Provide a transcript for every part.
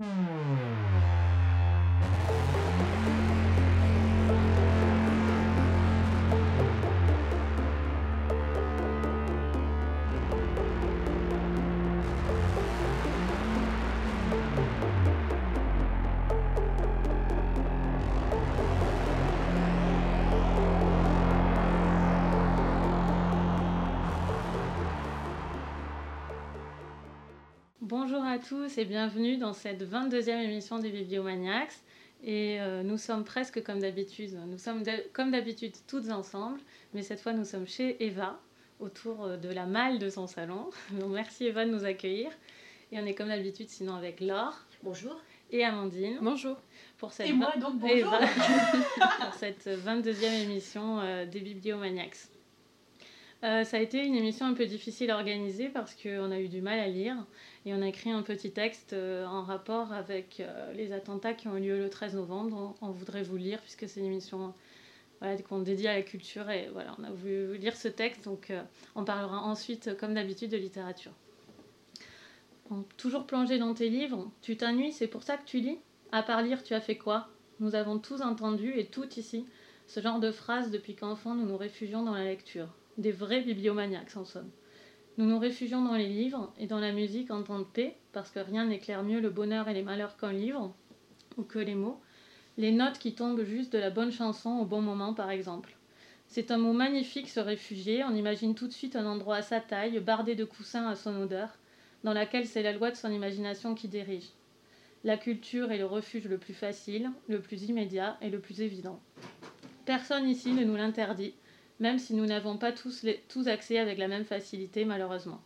Hmm. Bonjour à tous et bienvenue dans cette 22e émission des Bibliomaniacs. Et euh, nous sommes presque comme d'habitude. Nous sommes comme d'habitude toutes ensemble, mais cette fois nous sommes chez Eva, autour euh, de la malle de son salon. Donc merci Eva de nous accueillir. Et on est comme d'habitude sinon avec Laure. Bonjour. Et Amandine. Bonjour. Pour cette et moi donc bonjour. pour cette 22e émission euh, des Bibliomaniacs. ça a été une émission un peu difficile à organiser parce qu'on a eu du mal à lire. Et on a écrit un petit texte euh, en rapport avec euh, les attentats qui ont eu lieu le 13 novembre. On, voudrait vous lire puisque c'est une émission qu'on dédie à la culture. Et voilà, on a voulu lire ce texte. Donc euh, on parlera ensuite, comme d'habitude, de littérature. toujours plongé dans tes livres, tu t'ennuies, c'est pour ça que tu lis? À part lire, tu as fait quoi? Nous avons tous entendu, et toutes ici, ce genre de phrases depuis qu'enfant nous nous réfugions dans la lecture. Des vrais bibliomaniacs en somme. Nous nous réfugions dans les livres et dans la musique en temps de paix, parce que rien n'éclaire mieux le bonheur et les malheurs qu'un livre, ou que les mots, les notes qui tombent juste de la bonne chanson au bon moment par exemple. C'est un mot magnifique se réfugier, on imagine tout de suite un endroit à sa taille, bardé de coussins à son odeur, dans laquelle c'est la loi de son imagination qui dirige. La culture est le refuge le plus facile, le plus immédiat et le plus évident. Personne ici ne nous l'interdit, même si nous n'avons pas tous, tous accès avec la même facilité, malheureusement.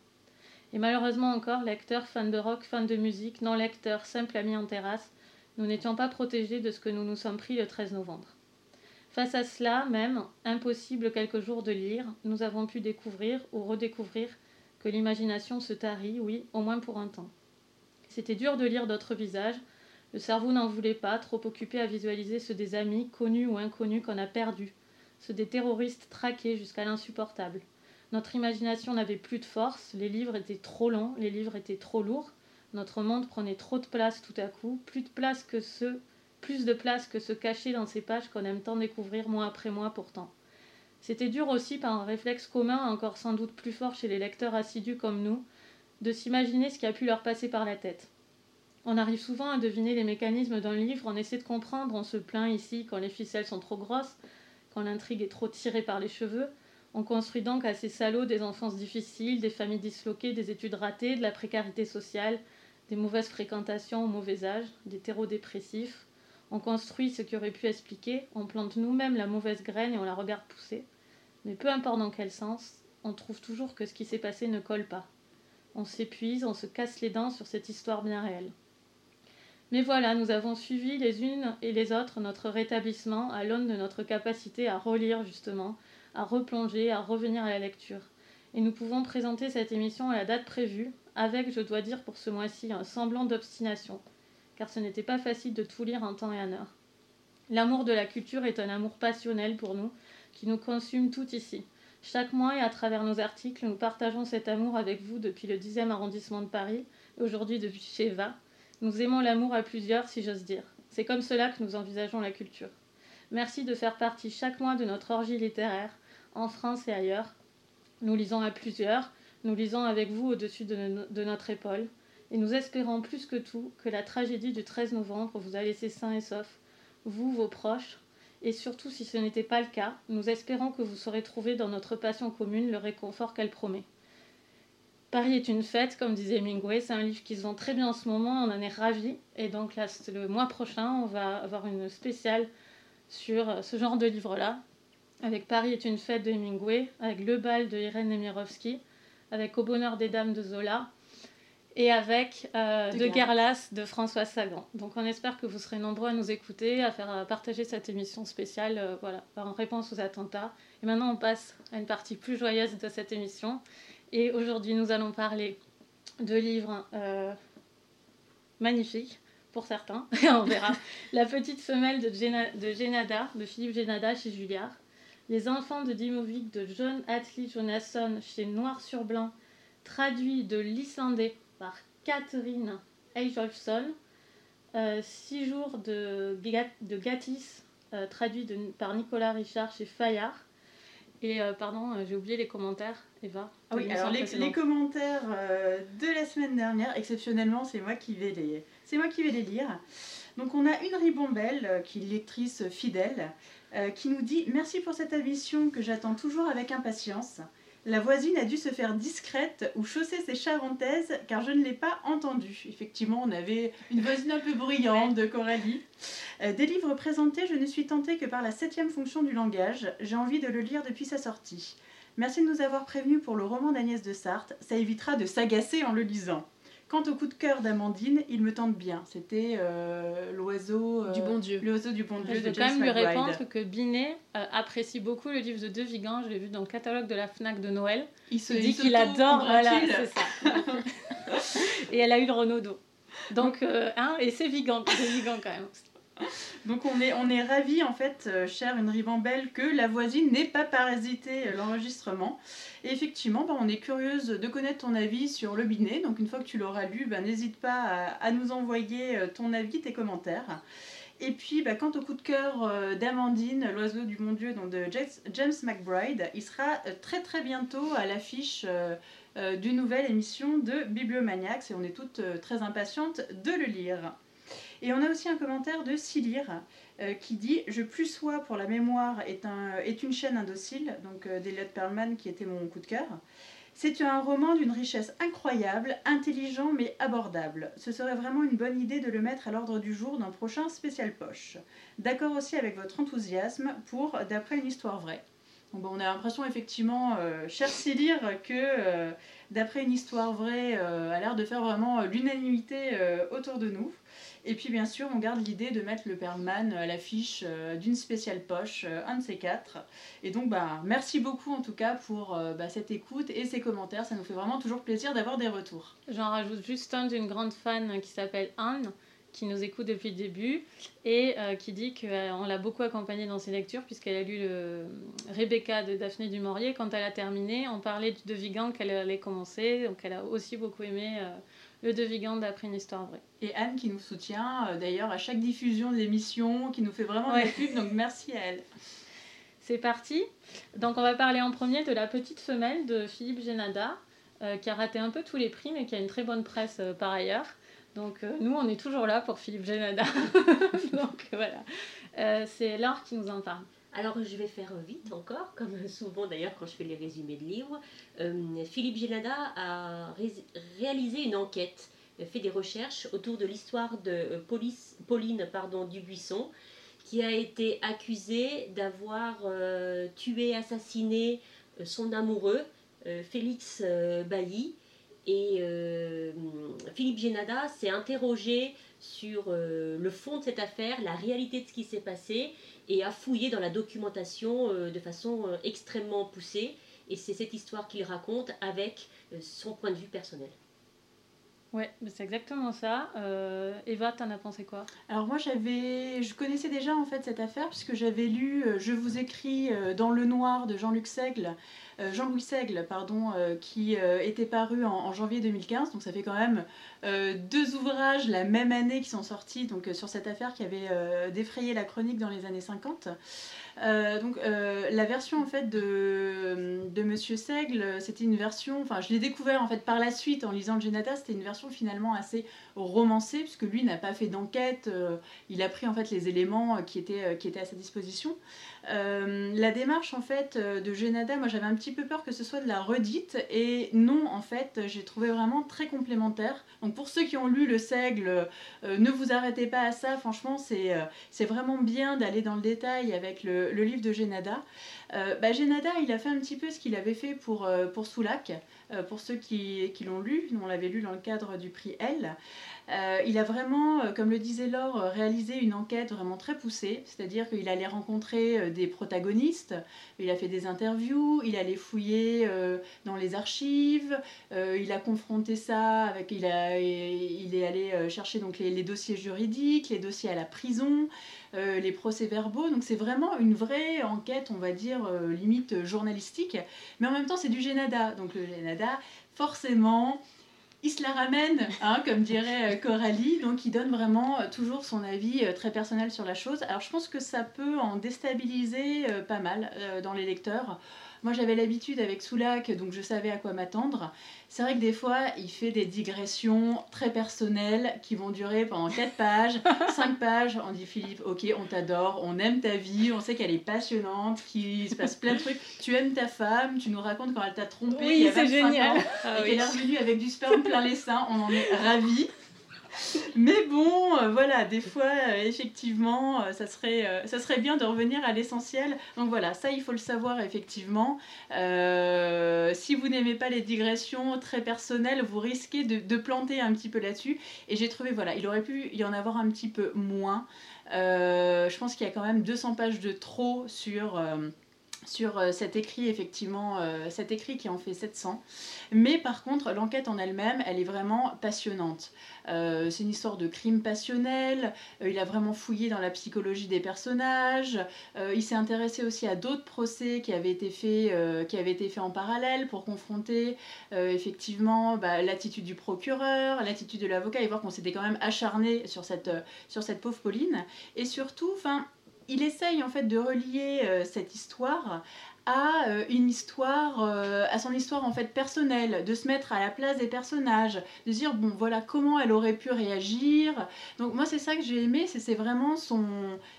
Et malheureusement encore, lecteurs, fans de rock, fans de musique, non lecteurs, simples amis en terrasse, nous n'étions pas protégés de ce que nous nous sommes pris le 13 novembre. Face à cela, même, impossible quelques jours de lire, nous avons pu découvrir ou redécouvrir que l'imagination se tarit, oui, au moins pour un temps. C'était dur de lire d'autres visages, le cerveau n'en voulait pas, trop occupé à visualiser ceux des amis, connus ou inconnus, qu'on a perdus, ceux des terroristes traqués jusqu'à l'insupportable. Notre imagination n'avait plus de force, les livres étaient trop longs, les livres étaient trop lourds, notre monde prenait trop de place tout à coup, plus de place que ce, plus de place que ce caché dans ces pages qu'on aime tant découvrir mois après mois pourtant. C'était dur aussi par un réflexe commun, encore sans doute plus fort chez les lecteurs assidus comme nous, de s'imaginer ce qui a pu leur passer par la tête. On arrive souvent à deviner les mécanismes d'un livre, on essaie de comprendre, on se plaint ici quand les ficelles sont trop grosses, quand l'intrigue est trop tirée par les cheveux. On construit donc à ces salauds des enfances difficiles, des familles disloquées, des études ratées, de la précarité sociale, des mauvaises fréquentations au mauvais âge, des terreaux dépressifs. On construit ce qui aurait pu expliquer, on plante nous-mêmes la mauvaise graine et on la regarde pousser. Mais peu importe dans quel sens, on trouve toujours que ce qui s'est passé ne colle pas. On s'épuise, on se casse les dents sur cette histoire bien réelle. Mais voilà, nous avons suivi les unes et les autres notre rétablissement à l'aune de notre capacité à relire justement, à replonger, à revenir à la lecture. Et nous pouvons présenter cette émission à la date prévue, avec, je dois dire pour ce mois-ci, un semblant d'obstination, car ce n'était pas facile de tout lire en temps et en heure. L'amour de la culture est un amour passionnel pour nous, qui nous consume tout ici. Chaque mois et à travers nos articles, nous partageons cet amour avec vous depuis le 10e arrondissement de Paris, aujourd'hui depuis chez nous aimons l'amour à plusieurs, si j'ose dire. C'est comme cela que nous envisageons la culture. Merci de faire partie chaque mois de notre orgie littéraire, en France et ailleurs. Nous lisons à plusieurs, nous lisons avec vous au-dessus de, notre épaule, et nous espérons plus que tout que la tragédie du 13 novembre vous a laissé sains et saufs, vous, vos proches, et surtout si ce n'était pas le cas, nous espérons que vous saurez trouver dans notre passion commune le réconfort qu'elle promet. Paris est une fête, comme disait Hemingway. C'est un livre qui se vend très bien en ce moment, on en est ravis. Et donc là, le mois prochain, on va avoir une spéciale sur euh, ce genre de livre-là, avec Paris est une fête de Hemingway, avec Le bal de Irène Nemirovsky, avec Au bonheur des dames de Zola, et avec euh, De, Guerlas de François Sagan. Donc on espère que vous serez nombreux à nous écouter, à faire partager cette émission spéciale euh, voilà, en réponse aux attentats. Et maintenant on passe à une partie plus joyeuse de cette émission. Et aujourd'hui, nous allons parler de livres euh, magnifiques pour certains. on verra. La petite femelle de, Genada, de Philippe Genada chez Julliard. Les enfants de Dimovic de John Atlee Jonasson chez Noir sur Blanc, traduit de l'islandais par Catherine Eyjolfsson. Six jours de, de Gatis, traduit par Nicolas Richard chez Fayard. Et pardon, j'ai oublié les commentaires, Eva. Ah oui, alors les, les, commentaires de la semaine dernière, exceptionnellement, c'est moi qui vais les, c'est moi qui vais les lire. Donc on a une ribombelle, qui est lectrice fidèle, qui nous dit Merci pour cette émission que j'attends toujours avec impatience. La voisine a dû se faire discrète ou chausser ses charentaises car je ne l'ai pas entendue. Effectivement, on avait une voisine un peu bruyante de Coralie. Euh, des livres présentés, je ne suis tentée que par la septième fonction du langage. J'ai envie de le lire depuis sa sortie. Merci de nous avoir prévenus pour le roman d'Agnès de Sarthe. Ça évitera de s'agacer en le lisant. Quant au coup de cœur d'Amandine, il me tente bien. C'était euh, l'oiseau du bon Dieu. L'oiseau du bon Dieu. Je vais quand même lui répondre que Binet euh, apprécie beaucoup le livre de De Vigan. Je l'ai vu dans le catalogue de la Fnac de Noël. Il se dit qu'il adore. Voilà, c'est ça. et elle a eu le Renaudot. Donc, euh, hein, et c'est Vigan, c'est Vigan quand même. Donc on est, on est ravis en fait, euh, chère une ribambelle, que la voisine n'ait pas parasité euh, l'enregistrement. Et effectivement, bah, on est curieuse de connaître ton avis sur le binet. Donc une fois que tu l'auras lu, bah, n'hésite pas à, nous envoyer euh, ton avis, tes commentaires. Et puis, bah, quant au coup de cœur d'Amandine, l'oiseau du bon Dieu, donc de James McBride, il sera très très bientôt à l'affiche d'une nouvelle émission de Bibliomaniacs et on est toutes très impatientes de le lire. Et on a aussi un commentaire de Silir euh, qui dit Je plus sois pour la mémoire est, un, est une chaîne indocile, donc euh, d'Eliot Perlman qui était mon coup de cœur. C'est un roman d'une richesse incroyable, intelligent mais abordable. Ce serait vraiment une bonne idée de le mettre à l'ordre du jour d'un prochain spécial poche. D'accord aussi avec votre enthousiasme pour D'après une histoire vraie. Bon, on a l'impression effectivement, euh, cher Silir, que euh, D'après une histoire vraie a l'air de faire vraiment l'unanimité autour de nous. Et puis bien sûr, on garde l'idée de mettre le Perlman à l'affiche euh, d'une spéciale poche, euh, un de ces quatre. Et donc, bah, merci beaucoup en tout cas pour euh, bah, cette écoute et ces commentaires. Ça nous fait vraiment toujours plaisir d'avoir des retours. J'en rajoute juste un d'une grande fan qui s'appelle Anne qui nous écoute depuis le début et qui dit qu'on l'a beaucoup accompagnée dans ses lectures puisqu'elle a lu le Rebecca de Daphné du Maurier. Quand elle a terminé, on parlait de Vigan qu'elle allait commencer, donc elle a aussi beaucoup aimé le De Vigan d'après une histoire vraie. Et Anne qui nous soutient euh, d'ailleurs à chaque diffusion d'émissions, qui nous fait vraiment ouais. pub, donc merci à elle. C'est parti. Donc on va parler en premier de La Petite Femelle de Philippe Génada, euh, qui a raté un peu tous les prix, mais qui a une très bonne presse euh, par ailleurs. Donc nous, on est toujours là pour Philippe Génada. donc voilà. C'est Laure qui nous en parle. Alors je vais faire vite encore, comme souvent d'ailleurs quand je fais les résumés de livres. Euh, Philippe Génada a réalisé une enquête, fait des recherches autour de l'histoire de euh, Pauline pardon, Dubuisson, qui a été accusée d'avoir euh, tué, assassiné son amoureux, Félix Bailly. Et Philippe Génada s'est interrogé sur le fond de cette affaire, la réalité de ce qui s'est passé, et a fouillé dans la documentation euh, de façon euh, extrêmement poussée. Et c'est cette histoire qu'il raconte avec euh, son point de vue personnel. Ouais, c'est exactement ça. Eva, t'en as pensé quoi? Alors moi, j'avais, je connaissais déjà en fait cette affaire puisque j'avais lu Je vous écris dans le noir de Jean-Luc Seigle, Jean-Louis Seigle, pardon, qui était paru en, en, janvier 2015. Donc ça fait quand même euh, deux ouvrages la même année qui sont sortis donc, euh, sur cette affaire qui avait euh, défrayé la chronique dans les années 50. Donc la version en fait de, de Monsieur Seigle, c'était une version, enfin je l'ai découvert en fait par la suite en lisant le Genata, c'était une version finalement assez romancée puisque lui n'a pas fait d'enquête, il a pris en fait les éléments qui étaient à sa disposition. La démarche en fait de Genada, moi j'avais un petit peu peur que ce soit de la redite et non en fait j'ai trouvé vraiment très complémentaire. Donc pour ceux qui ont lu Le Seigle, euh, ne vous arrêtez pas à ça, franchement c'est euh, vraiment bien d'aller dans le détail avec le, livre de Génada. Euh, bah, Génada, il a fait un petit peu ce qu'il avait fait pour, pour Soulac, pour ceux qui, qui l'ont lu, on l'avait lu dans le cadre du prix L. Euh, il a vraiment, euh, comme le disait Laure, euh, réalisé une enquête vraiment très poussée, c'est-à-dire qu'il allait rencontrer des protagonistes, il a fait des interviews, il allait fouiller dans les archives, il a confronté ça avec, il, a, il est allé chercher donc les, dossiers juridiques, les dossiers à la prison, les procès-verbaux. Donc c'est vraiment une vraie enquête, on va dire, limite journalistique. Mais en même temps, c'est du Génada. Donc le Génada, forcément, il se la ramène, hein, comme dirait euh, Coralie, donc il donne vraiment euh, toujours son avis euh, très personnel sur la chose. Alors je pense que ça peut en déstabiliser pas mal dans les lecteurs. Moi j'avais l'habitude avec Soulac, donc je savais à quoi m'attendre. C'est vrai que des fois il fait des digressions très personnelles qui vont durer pendant 4 pages, 5 pages. On dit Philippe, ok, on t'adore, on aime ta vie, on sait qu'elle est passionnante, qu'il se passe plein de trucs. Tu aimes ta femme, tu nous racontes quand elle t'a trompé. Oui, c'est génial. Ah, et qu'elle est revenue avec du sperme plein les seins, on en est ravis. Mais bon, euh, voilà, des fois, euh, effectivement, euh, ça, serait, ça serait bien de revenir à l'essentiel. Donc voilà, ça, il faut le savoir, effectivement. si vous n'aimez pas les digressions très personnelles, vous risquez de, de planter un petit peu là-dessus. Et j'ai trouvé, voilà, il aurait pu y en avoir un petit peu moins. je pense qu'il y a quand même 200 pages de trop sur sur euh, cet écrit, effectivement, euh, cet écrit qui en fait 700. Mais par contre, l'enquête en elle-même, elle est vraiment passionnante. Euh, c'est une histoire de crime passionnel, il a vraiment fouillé dans la psychologie des personnages, il s'est intéressé aussi à d'autres procès qui avaient été faits, qui avaient été faits en parallèle pour confronter effectivement bah, l'attitude du procureur, l'attitude de l'avocat et voir qu'on s'était quand même acharné sur cette, sur cette pauvre Pauline. Et surtout, enfin il essaye en fait de relier euh, cette histoire à euh, une histoire, euh, à son histoire en fait personnelle, de se mettre à la place des personnages, de dire bon voilà comment elle aurait pu réagir. Donc moi c'est ça que j'ai aimé, c'est vraiment son,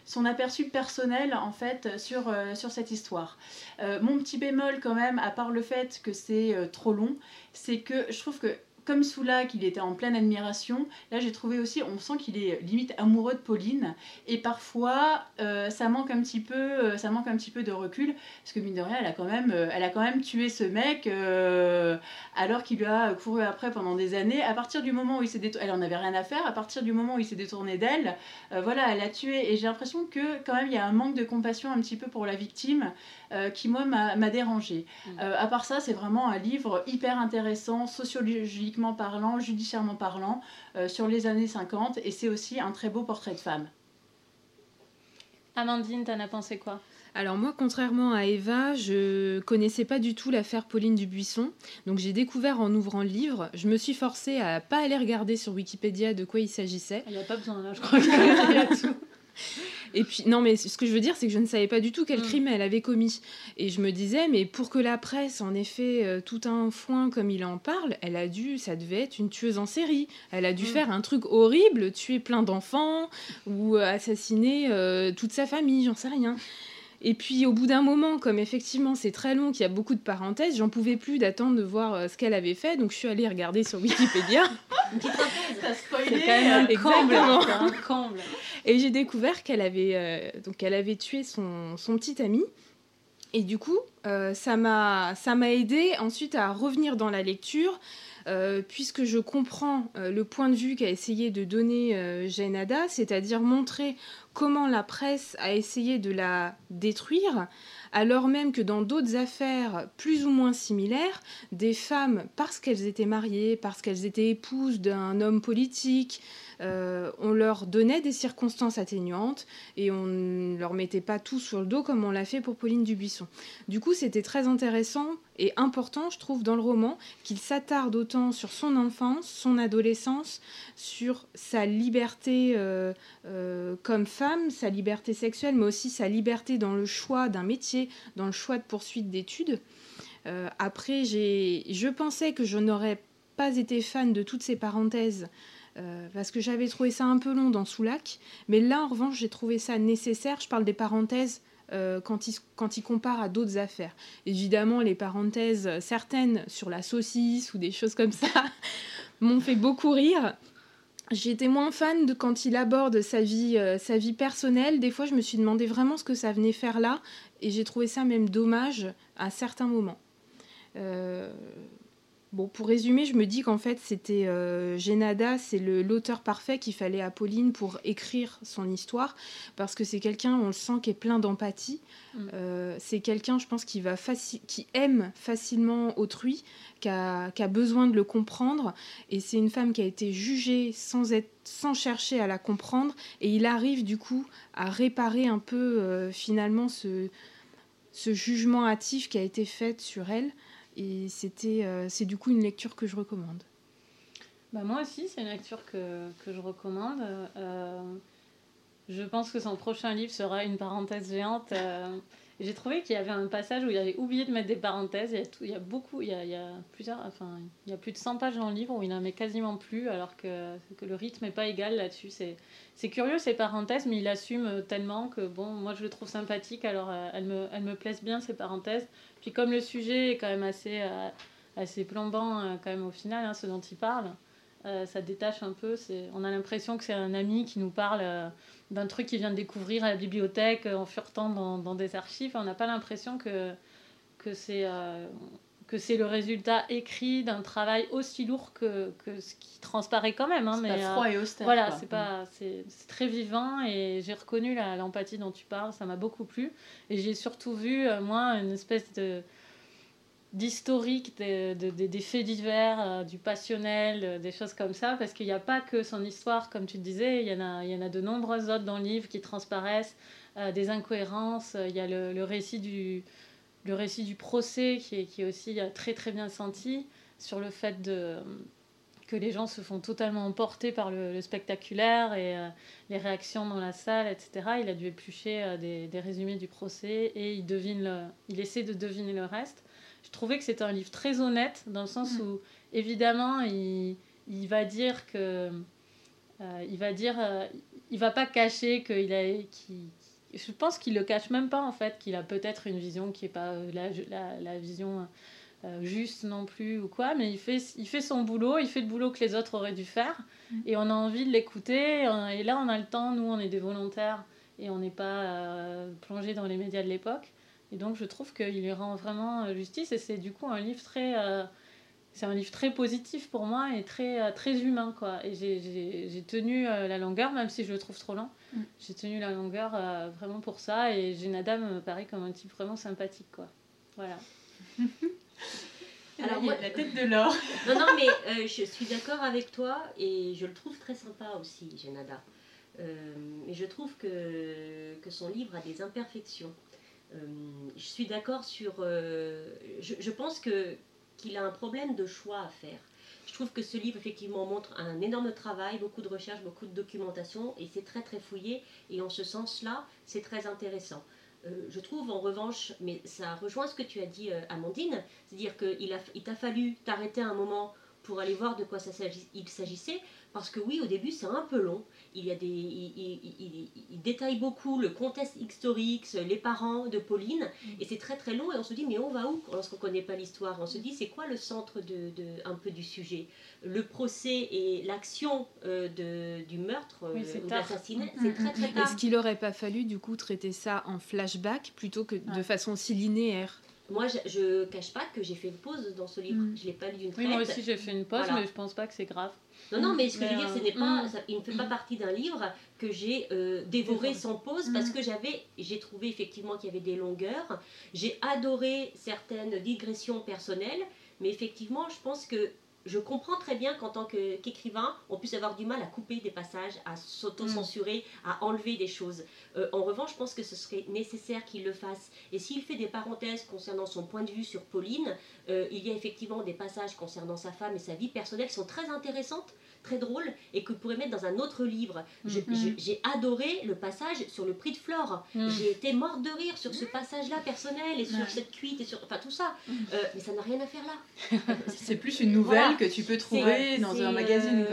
son aperçu personnel en fait sur, sur cette histoire. mon petit bémol quand même, à part le fait que c'est trop long, c'est que je trouve que comme Soulac, était en pleine admiration, là j'ai trouvé aussi, on sent qu'il est limite amoureux de Pauline, et parfois euh, ça manque un petit peu, euh, ça manque un petit peu de recul, parce que mine de rien, elle a quand même, euh, elle a quand même tué ce mec, alors qu'il lui a couru après pendant des années. À partir du moment où il s'est détourné, elle en avait rien à faire. À partir du moment où il s'est détourné d'elle, voilà, elle l'a tué. Et j'ai l'impression que quand même il y a un manque de compassion un petit peu pour la victime, qui moi m'a dérangé. Mm. à part ça, c'est vraiment un livre hyper intéressant, sociologiquement parlant, judiciairement parlant, euh, sur les années 50, et c'est aussi un très beau portrait de femme. Amandine, t'en as pensé quoi? Alors moi, contrairement à Eva, je connaissais pas du tout l'affaire Pauline Dubuisson. Donc j'ai découvert en ouvrant le livre. Je me suis forcée à pas aller regarder sur Wikipédia de quoi il s'agissait. Il n'y a pas besoin là, je crois qu'il y a tout. Et puis, non, mais ce que je veux dire, c'est que je ne savais pas du tout quel mm. crime elle avait commis. Et je me disais, mais pour que la presse en ait fait euh, tout un foin comme il en parle, elle a dû, ça devait être une tueuse en série. Elle a dû mm. faire un truc horrible, tuer plein d'enfants ou assassiner euh, toute sa famille, j'en sais rien. Et puis au bout d'un moment, comme effectivement c'est très long, qu'il y a beaucoup de parenthèses, j'en pouvais plus d'attendre de voir ce qu'elle avait fait, donc je suis allée regarder sur Wikipédia. c'est quand même un comble. Et j'ai découvert qu'elle avait, euh, donc elle avait tué son, son, petit ami. Et du coup, euh, ça m'a aidé ensuite à revenir dans la lecture, euh, puisque je comprends le point de vue qu'a essayé de donner Jenada, c'est-à-dire montrer comment la presse a essayé de la détruire, alors même que dans d'autres affaires plus ou moins similaires, des femmes, parce qu'elles étaient mariées, parce qu'elles étaient épouses d'un homme politique, euh, on leur donnait des circonstances atténuantes et on ne leur mettait pas tout sur le dos comme on l'a fait pour Pauline Dubuisson. Du coup, c'était très intéressant et important, je trouve, dans le roman, qu'il s'attarde autant sur son enfance, son adolescence, sur sa liberté euh, euh, comme femme, sa liberté sexuelle, mais aussi sa liberté dans le choix d'un métier, dans le choix de poursuite d'études. après, je pensais que je n'aurais pas été fan de toutes ces parenthèses euh, parce que j'avais trouvé ça un peu long dans Soulac, mais là en revanche j'ai trouvé ça nécessaire. Je parle des parenthèses euh, quand, il, quand à d'autres affaires. Évidemment, les parenthèses, certaines sur la saucisse ou des choses comme ça, m'ont fait beaucoup rire. J'étais moins fan de quand il aborde sa vie, euh, sa vie personnelle. Des fois, je me suis demandé vraiment ce que ça venait faire là, et j'ai trouvé ça même dommage à certains moments. Bon, pour résumer, je me dis qu'en fait, c'était euh, Genada, c'est l'auteur parfait qu'il fallait à Pauline pour écrire son histoire, parce que c'est quelqu'un, on le sent, qui est plein d'empathie. Mm. Euh, c'est quelqu'un, je pense, qui, va qui aime facilement autrui, qui a, besoin de le comprendre, et c'est une femme qui a été jugée sans, être, sans chercher à la comprendre, et il arrive du coup à réparer un peu euh, finalement ce, ce jugement hâtif qui a été fait sur elle. Et c'était, euh, c'est du coup une lecture que je recommande. bah Moi aussi, c'est une lecture que, que je recommande. je pense que son prochain livre sera une parenthèse géante. J'ai trouvé qu'il y avait un passage où il avait oublié de mettre des parenthèses. Il y a, beaucoup, il y a, plusieurs, enfin, il y a plus de 100 pages dans le livre où il n'en met quasiment plus, alors que, que le rythme n'est pas égal là-dessus. C'est curieux ces parenthèses, mais il assume tellement que, bon, moi je le trouve sympathique, alors euh, elles, me, elles me plaisent bien ces parenthèses. Puis comme le sujet est quand même assez, euh, assez plombant, euh, quand même au final, hein, ce dont il parle, ça détache un peu. On a l'impression que c'est un ami qui nous parle d'un truc qu'il vient de découvrir à la bibliothèque en furetant dans, dans des archives. On n'a pas l'impression que, que c'est euh, que c'est le résultat écrit d'un travail aussi lourd que, que, ce qui transparaît quand même. Hein, c'est mais, pas froid et austère. Voilà, c'est pas c'est, très vivant et j'ai reconnu la, l'empathie dont tu parles, ça m'a beaucoup plu. Et j'ai surtout vu, euh, moi, une espèce de d'historique des, des, faits divers, euh, du passionnel, euh, des choses comme ça, parce qu'il n'y a pas que son histoire, comme tu disais, il y en a, il y en a de nombreuses autres dans le livre qui transparaissent, euh, des incohérences, il y a le, le, récit du, le récit du procès qui est, qui est aussi très très bien senti sur le fait de, que les gens se font totalement emporter par le, spectaculaire et les réactions dans la salle, etc. Il a dû éplucher des, des, résumés du procès et il, devine il essaie de deviner le reste je trouvais que c'était un livre très honnête, dans le sens mm. où, évidemment, il, il va dire que. Euh, il va dire. Euh, il va pas cacher qu'il a. je pense qu'il le cache même pas, en fait, qu'il a peut-être une vision qui n'est pas euh, la, la, la vision. juste non plus ou quoi, mais il fait, il fait son boulot, il fait le boulot que les autres auraient dû faire, mm. et on a envie de l'écouter, et là on a le temps, nous on est des volontaires, et on n'est pas plongé dans les médias de l'époque, et donc je trouve qu'il lui rend vraiment euh, justice et c'est du coup un livre très euh, c'est un livre très positif pour moi et très, euh, très humain quoi. Et j'ai tenu la longueur même si je le trouve trop lent. Mm. J'ai tenu la longueur vraiment pour ça et Jenada me paraît comme un type vraiment sympathique quoi. Voilà. Alors moi, la tête de l'or. non non mais je suis d'accord avec toi et je le trouve très sympa aussi Jenada. mais je trouve que, que son livre a des imperfections. Euh, je suis d'accord sur. Euh, je, pense que qu'il a un problème de choix à faire. Je trouve que ce livre, effectivement, montre un énorme travail, beaucoup de recherche, beaucoup de documentation, et c'est très, très fouillé. Et en ce sens-là, c'est très intéressant. Euh, je trouve, en revanche, mais ça rejoint ce que tu as dit, Amandine, c'est-à-dire qu'il il t'a fallu t'arrêter un moment pour aller voir de quoi ça il s'agissait, parce que oui, au début, c'est un peu long. Il, y a des, il, détaille beaucoup le contexte historique, les parents de Pauline, mm. et c'est très très long. Et on se dit, mais on va où lorsqu'on ne connaît pas l'histoire? On se dit, c'est quoi le centre de, de, un peu du sujet? Le procès et l'action euh, de, du meurtre oui, euh, ou de l'assassinat, mm, c'est très très tard. Est-ce qu'il n'aurait pas fallu du coup traiter ça en flashback plutôt que de façon si linéaire? Moi, je, ne cache pas que j'ai fait une pause dans ce livre. Je mm. Je l'ai pas lu d'une traite. Oui, moi aussi, j'ai fait une pause, mais je pense pas que c'est grave. Non, non, mais ce que je veux dire, ce n'est pas, mm. il ne fait pas partie d'un livre que j'ai euh, dévoré sans pause parce mm. que j'avais, j'ai trouvé effectivement qu'il y avait des longueurs. J'ai adoré certaines digressions personnelles, mais effectivement, je pense que je comprends très bien qu'en tant qu'écrivain, on puisse avoir du mal à couper des passages, à s'auto-censurer, à enlever des choses. Euh, en revanche, je pense que ce serait nécessaire qu'il le fasse. Et s'il fait des parenthèses concernant son point de vue sur Pauline, euh, il y a effectivement des passages concernant sa femme et sa vie personnelle qui sont très intéressantes, très drôles, et que pourrez mettre dans un autre livre. Mm-hmm. J'ai adoré le passage sur le prix de Flore. Mm. J'ai été morte de rire sur ce passage-là personnel, et sur cette cuite, et sur enfin tout ça. Mm. Euh, mais ça n'a rien à faire là. C'est plus une nouvelle que tu peux trouver dans un magazine.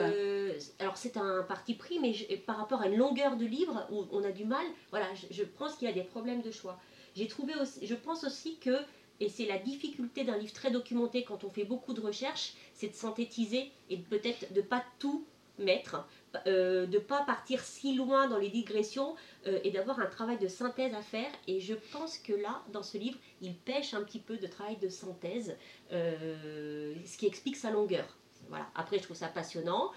alors c'est un parti pris, mais par rapport à une longueur de livre où on a du mal, voilà, je, pense qu'il y a des problèmes de choix. J'ai trouvé aussi, je pense aussi que, et c'est la difficulté d'un livre très documenté quand on fait beaucoup de recherches, c'est de synthétiser et peut-être de pas tout mettre, euh, de pas partir si loin dans les digressions euh, et d'avoir un travail de synthèse à faire. Et je pense que là, dans ce livre, il pêche un petit peu de travail de synthèse, euh, ce qui explique sa longueur. Voilà. Après, je trouve ça passionnant.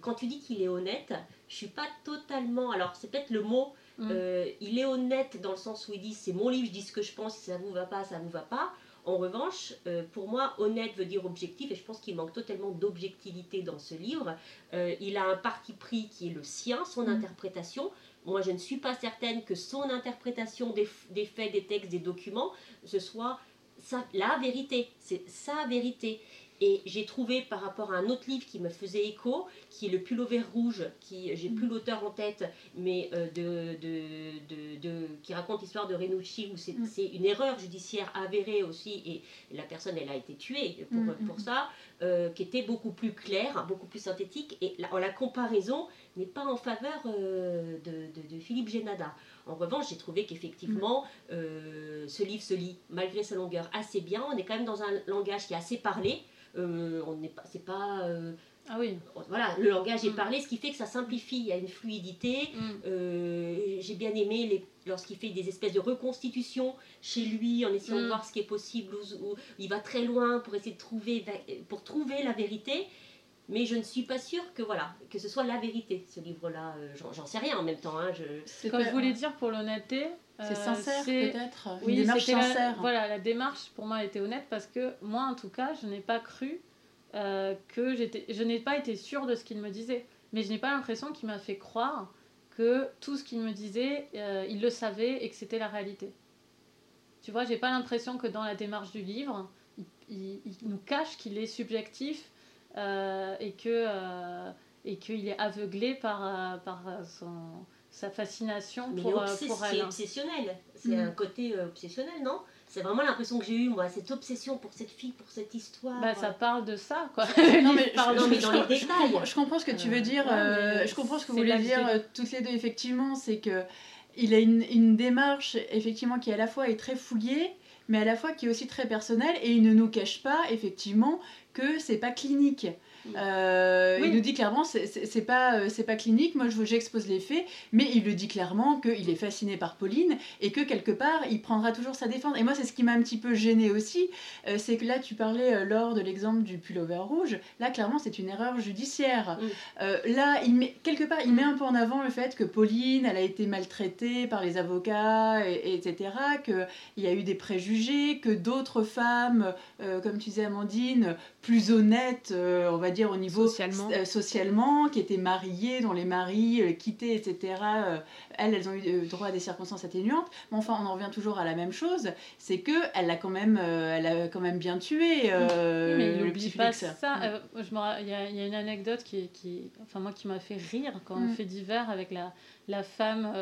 Quand tu dis qu'il est honnête, je suis pas totalement. Alors, c'est peut-être le mot. Mm. il est honnête dans le sens où il dit c'est mon livre, je dis ce que je pense, si ça vous va pas, ça vous va pas. En revanche, euh, pour moi, honnête veut dire objectif, et je pense qu'il manque totalement d'objectivité dans ce livre. Euh, il a un parti pris qui est le sien, son mm. interprétation. Moi, je ne suis pas certaine que son interprétation des, faits, des textes, des documents, ce soit la vérité. C'est sa vérité. Et j'ai trouvé par rapport à un autre livre qui me faisait écho, qui est Le Pullover Rouge, qui j'ai plus mm. l'auteur en tête, mais euh, de, de, de, qui raconte l'histoire de Renucci, où mm. c'est une erreur judiciaire avérée aussi, et la personne elle a été tuée pour, mm, pour ça, euh, qui était beaucoup plus claire, beaucoup plus synthétique, et la, la comparaison n'est pas en faveur euh, de, Philippe Génada. En revanche, j'ai trouvé qu'effectivement, ce livre se lit, malgré sa longueur, assez bien. On est quand même dans un langage qui est assez parlé. Euh, on n'est pas, c'est pas. Euh, ah oui. Voilà, le langage est mm. parlé, ce qui fait que ça simplifie. Il y a une fluidité. Mm. Euh, j'ai bien aimé les, lorsqu'il fait des espèces de reconstitution chez lui, en essayant de mm. voir ce qui est possible, où, il va très loin pour essayer de trouver, pour trouver la vérité. Mais je ne suis pas sûre que voilà que ce soit la vérité, ce livre-là. J'en sais rien en même temps. Hein, je... Comme je voulais dire pour l'honnêteté, c'est sincère peut-être Oui, une démarche sincère. La, voilà, la démarche pour moi était honnête parce que moi en tout cas, je n'ai pas cru euh, que j'étais. Je n'ai pas été sûre de ce qu'il me disait. Mais je n'ai pas l'impression qu'il m'a fait croire que tout ce qu'il me disait, euh, il le savait et que c'était la réalité. Tu vois, j'ai pas l'impression que dans la démarche du livre, il, nous cache qu'il est subjectif euh, et que et qu'il est aveuglé par, par son sa fascination pour, euh, pour elle. C'est obsessionnel. C'est mm. un côté euh, obsessionnel, non? C'est vraiment l'impression que j'ai eue, moi, cette obsession pour cette fille, pour cette histoire. Bah, ça parle de ça, quoi. non, mais, je, mais dans les détails. Je comprends, ce que tu veux dire. Euh, je comprends ce que vous voulez dire toutes les deux, effectivement. C'est que il a une, une, démarche, effectivement, qui à la fois est très fouillée, mais à la fois qui est aussi très personnelle, et il ne nous cache pas, effectivement, que c'est pas clinique. Euh, il nous dit clairement, c'est pas, euh, c'est pas clinique, moi j'expose les faits, mais il le dit clairement qu'il est fasciné par Pauline et que quelque part il prendra toujours sa défense. Et moi, c'est ce qui m'a un petit peu gêné aussi, euh, c'est que là, tu parlais lors de l'exemple du pullover rouge, là, clairement, c'est une erreur judiciaire. là, il met, quelque part, il met un peu en avant le fait que Pauline, elle a été maltraitée par les avocats, et, etc., qu'il y a eu des préjugés, que d'autres femmes, comme tu disais, Amandine, plus honnêtes, on va dire, au niveau socialement, euh, socialement qui étaient mariées, dont les maris euh, quittés, etc. Euh, elles, elles ont eu droit à des circonstances atténuantes. Mais enfin, on en revient toujours à la même chose, c'est que elle a quand même, elle a quand même bien tué. mais il n'oublie pas ça. Il y, a, y, a une anecdote qui, qui, enfin moi, qui m'a fait rire quand on mm. fait divers avec la, la femme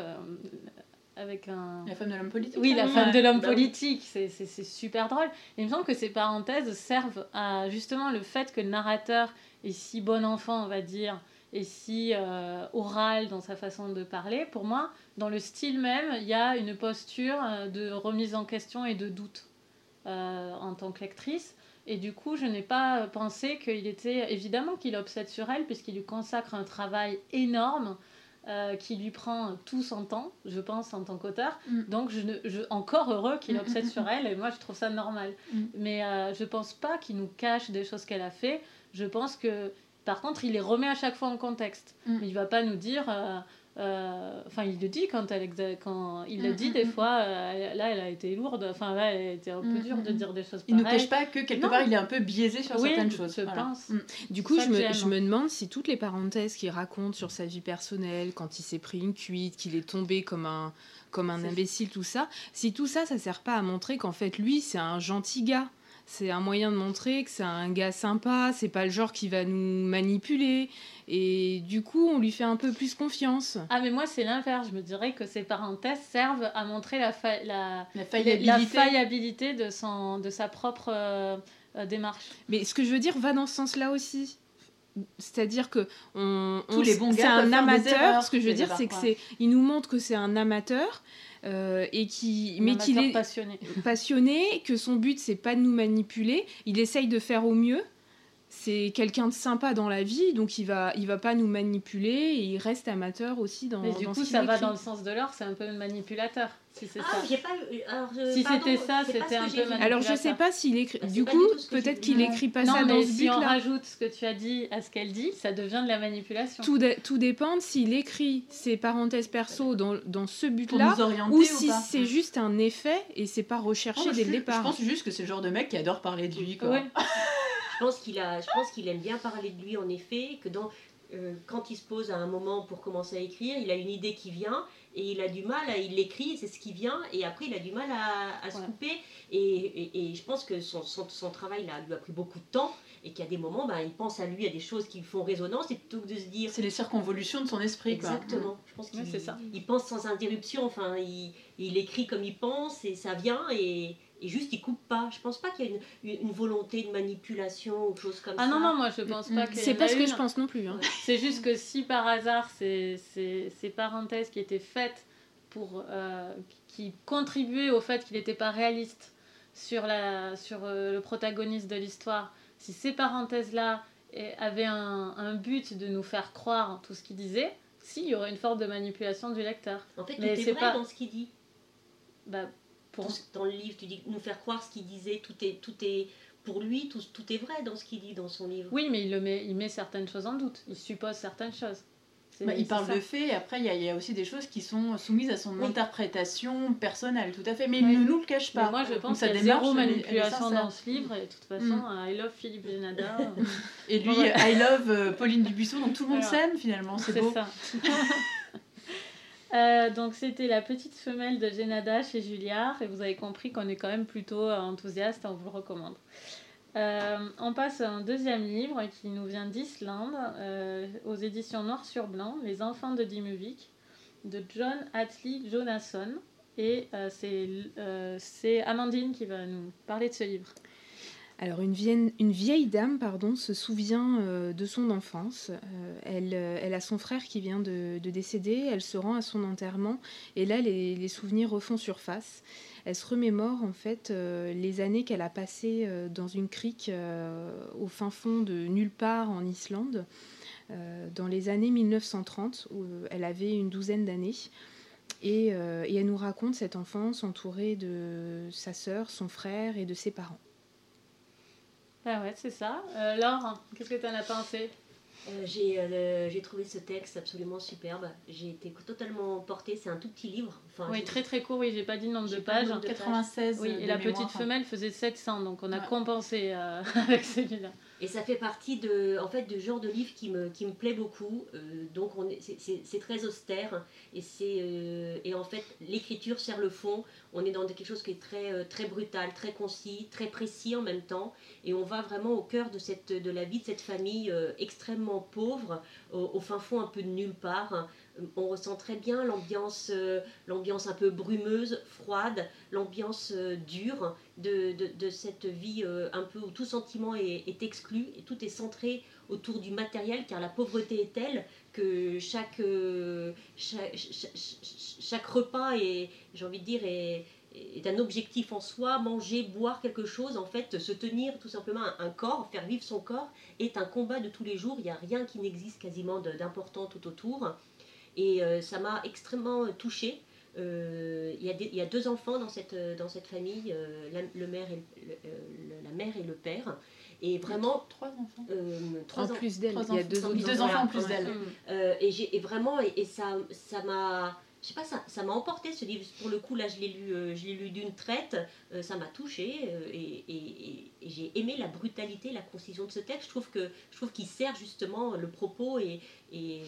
avec un... La femme de l'homme politique. Oui, la femme de l'homme bah politique, c'est super drôle. il me semble que ces parenthèses servent à justement le fait que le narrateur est si bon enfant, on va dire, et si euh, oral dans sa façon de parler. Pour moi, dans le style même, il y a une posture euh, de remise en question et de doute euh, en tant que lectrice. Et du coup, je n'ai pas pensé qu'il était... Évidemment qu'il obsède sur elle, puisqu'il lui consacre un travail énorme euh, qui lui prend tout son temps, je pense, en tant qu'auteur. Mm. Donc, je, je, encore heureux qu'il mm, obsède mm, sur elle, et moi, je trouve ça normal. Mais euh, je pense pas qu'il nous cache des choses qu'elle a fait. Je pense que, par contre, il les remet à chaque fois en contexte. Il va pas nous dire... Euh, euh, enfin, il le dit quand, elle, quand il le dit des fois. là, elle a été lourde. Enfin, là, elle a été un peu dure de dire des choses pareilles. Il ne cache pas que quelque part, il est un peu biaisé sur certaines choses. Je pense. Du coup, je me, je me, demande si toutes les parenthèses qu'il raconte sur sa vie personnelle, quand il s'est pris une cuite, qu'il est tombé comme un comme un imbécile, tout ça, si tout ça, ça sert pas à montrer qu'en fait, lui, c'est un gentil gars c'est un moyen de montrer que c'est un gars sympa, c'est pas le genre qui va nous manipuler. Et du coup, on lui fait un peu plus confiance. Ah, mais moi, c'est l'inverse. Je me dirais que ces parenthèses servent à montrer la, la, faillibilité. de, son, de sa propre euh, euh, démarche. Mais ce que je veux dire va dans ce sens-là aussi c'est-à-dire que on, c'est un amateur. ce que je veux dire, c'est que c'est, il nous montre que c'est un amateur euh, et qui, mais qu'il est passionné. passionné, que son but c'est pas de nous manipuler. Il essaye de faire au mieux c'est quelqu'un de sympa dans la vie, donc il va, il va pas nous manipuler et il reste amateur aussi dans. Mais du coup, ça va dans le sens de l'or, c'est un peu manipulateur. Si c'est ah, ça. Pas, alors, si c'était ça, c'était un peu manipulateur. Alors je sais pas s'il écrit. Bah, du coup, peut-être qu'il écrit pas ça dans ce si on rajoute ce que tu as dit à ce qu'elle dit, ça devient de la manipulation. Tout, tout dépend s'il écrit ses parenthèses perso dans, dans ce but-là, ou, si c'est juste un effet et c'est pas recherché dès le départ. Je pense juste que c'est le genre de mec qui adore parler de lui. Quoi. Je pense qu'il a, je pense qu'il aime bien parler de lui en effet, que dans quand il se pose à un moment pour commencer à écrire, il a une idée qui vient et il a du mal, à, il l'écrit, c'est ce qui vient, et après il a du mal à, se couper. Et, et, je pense que son, son, travail là, lui a pris beaucoup de temps, et qu'il y a des moments, ben, il pense à lui, à des choses qui font résonance, et plutôt que de se dire... C'est les circonvolutions de son esprit. Exactement, mm. je pense qu'il c'est ça. il pense sans interruption, enfin, il, il écrit comme il pense, et ça vient, et et juste il coupe pas. Je pense pas qu'il y ait une, volonté de manipulation ou chose comme ça. Ah non, non, moi je pense pas que. C'est pas ce que je pense non plus. Hein. C'est juste que si par hasard ces, ces, ces parenthèses qui étaient faites pour. Euh, qui contribuaient au fait qu'il n'était pas réaliste sur, la, sur euh, le protagoniste de l'histoire, si ces parenthèses-là avaient un, un, but de nous faire croire tout ce qu'il disait, si, il y aurait une forme de manipulation du lecteur. En fait, tout est, vrai pas... dans ce qu'il dit. Bah, dans le livre, tu dis nous faire croire ce qu'il disait, tout est, tout est pour lui, tout, tout est vrai dans ce qu'il dit dans son livre. Oui, mais il, le met, il met certaines choses en doute, il suppose certaines choses. Bah, il parle de faits, et après il y, y, a aussi des choses qui sont soumises à son interprétation personnelle, tout à fait, mais il ne nous le cache pas. moi je pense qu'il y a zéro manipulation dans ce livre, et de toute façon, mm. I love Philippe Génada. et lui, I love euh, Pauline Dubuisson, donc tout le monde s'aime finalement, c'est beau. ça. Euh, donc c'était la petite femelle de Genada chez Julliard et vous avez compris qu'on est quand même plutôt euh, enthousiaste, on vous le recommande. Euh, on passe à un deuxième livre qui nous vient d'Islande aux éditions Noir sur Blanc, Les enfants de Dimuvik de John Atlee Jonasson et c'est Amandine qui va nous parler de ce livre. Alors une vieille, dame pardon, se souvient euh, de son enfance. Euh, elle, euh, elle, a son frère qui vient de, décéder, elle se rend à son enterrement et là les, souvenirs refont surface. Elle se remémore en fait les années qu'elle a passées dans une crique au fin fond de nulle part en Islande, dans les années 1930 où elle avait une douzaine d'années. Et, et elle nous raconte cette enfance entourée de sa sœur, son frère et de ses parents. Ah ouais, c'est ça. Euh, Laure, qu'est-ce que tu en as pensé? Euh, euh, j'ai, trouvé ce texte absolument superbe. J'ai été totalement portée. C'est un tout petit livre. Enfin, oui, très très court. Oui, j'ai pas dit le nombre de pages. 96. Oui, et la petite femelle faisait 700, donc on a compensé avec celui-là. Et ça fait partie de, en fait, du genre de livre qui me, qui me plaît beaucoup. Euh, donc c'est très austère et, euh, et en fait l'écriture sert le fond. On est dans quelque chose qui est très, euh, très brutal, très concis, très précis en même temps. Et on va vraiment au cœur de, cette, de la vie de cette famille extrêmement pauvre, au, fin fond un peu de nulle part on ressent très bien l'ambiance, euh, l'ambiance un peu brumeuse, froide, l'ambiance euh, dure de, cette vie euh, un peu où tout sentiment est, exclu et tout est centré autour du matériel car la pauvreté est telle que chaque, chaque, repas est, j'ai envie de dire, est, est un objectif en soi, manger, boire quelque chose, en fait, se tenir tout simplement un, corps, faire vivre son corps, est un combat de tous les jours. Il n'y a rien qui n'existe quasiment d'important tout autour. Et euh, ça m'a extrêmement euh, touchée. Euh, il y, y, a deux enfants dans cette, dans cette famille, la, le mère et la mère et le père. Et vraiment. Trois enfants. trois en plus d'elle. Il y a deux, enfants en plus d'elle. et, et, vraiment, et, ça m'a. je sais pas, ça, ça m'a emporté ce livre. Pour le coup, là, je l'ai lu, je l'ai lu d'une traite. ça m'a touché et, et, j'ai aimé la brutalité, la concision de ce texte. Je trouve que je trouve qu'il sert justement le propos et, et,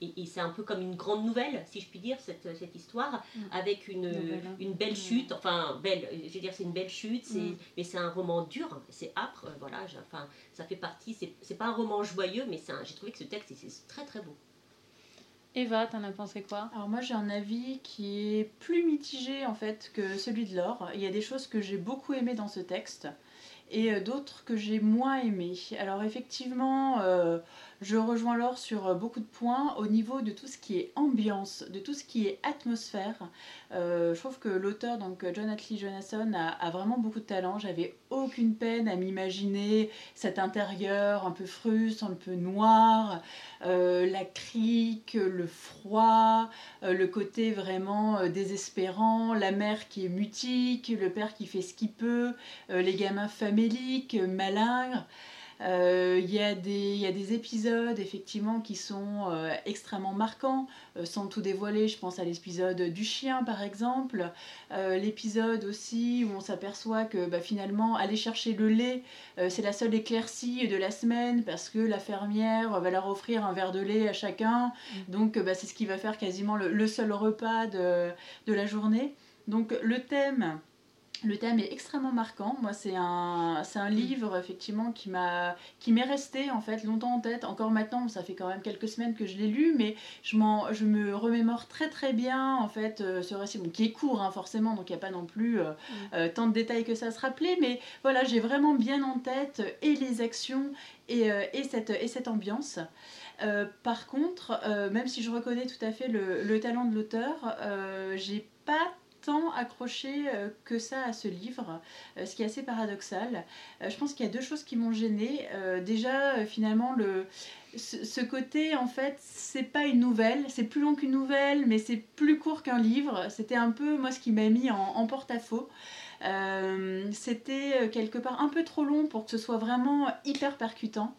et, c'est un peu comme une grande nouvelle, si je puis dire, cette, cette histoire, mm. avec une, hein. une belle mm. chute, enfin, belle, je veux dire, c'est une belle chute, c'est, mm. mais c'est un roman dur, c'est âpre, voilà, enfin, ça fait partie, c'est, c'est pas un roman joyeux, mais c'est j'ai trouvé que ce texte, c'est très très beau. Eva, t'en as pensé quoi? Alors moi j'ai un avis qui est plus mitigé en fait que celui de Laure. Il y a des choses que j'ai beaucoup aimées dans ce texte et euh, d'autres que j'ai moins aimées. Alors effectivement, euh, je rejoins Laure sur euh, beaucoup de points au niveau de tout ce qui est ambiance, de tout ce qui est atmosphère. Euh, je trouve que l'auteur, donc John Atlee Jonasson, a, vraiment beaucoup de talent. J'avais aucune peine à m'imaginer cet intérieur un peu frustre, un peu noir, euh, la crique, le froid, le côté vraiment désespérant, la mère qui est mutique, le père qui fait ce qu'il peut, les gamins faméliques, malingres. Euh, il y, a des, y a des épisodes effectivement qui sont euh, extrêmement marquants, sans tout dévoiler. Je pense à l'épisode du chien par exemple, l'épisode aussi où on s'aperçoit que bah, finalement aller chercher le lait, c'est la seule éclaircie de la semaine parce que la fermière va leur offrir un verre de lait à chacun. Mmh. Donc bah, c'est ce qui va faire quasiment le, seul repas de, de la journée. Donc le thème le thème est extrêmement marquant. Moi, c'est un, c'est un livre, effectivement, qui, m'a, qui m'est resté, en fait, longtemps en tête. Encore maintenant, ça fait quand même quelques semaines que je l'ai lu, mais je, m'en, je me remémore très, très bien, en fait, euh, ce récit, qui est court, hein, forcément, donc il n'y a pas non plus euh, mm. euh, tant de détails que ça à se rappeler, mais voilà, j'ai vraiment bien en tête et les actions et, et, cette, et cette ambiance. par contre, même si je reconnais tout à fait le, le talent de l'auteur, j'ai pas tant accroché euh, que ça à ce livre, euh, ce qui est assez paradoxal. Euh, je pense qu'il y a deux choses qui m'ont gênée. déjà, finalement, le, ce, côté, en fait, c'est pas une nouvelle, c'est plus long qu'une nouvelle, mais c'est plus court qu'un livre. C'était un peu, moi, ce qui m'a mis en, en porte-à-faux. C'était quelque part un peu trop long pour que ce soit vraiment hyper percutant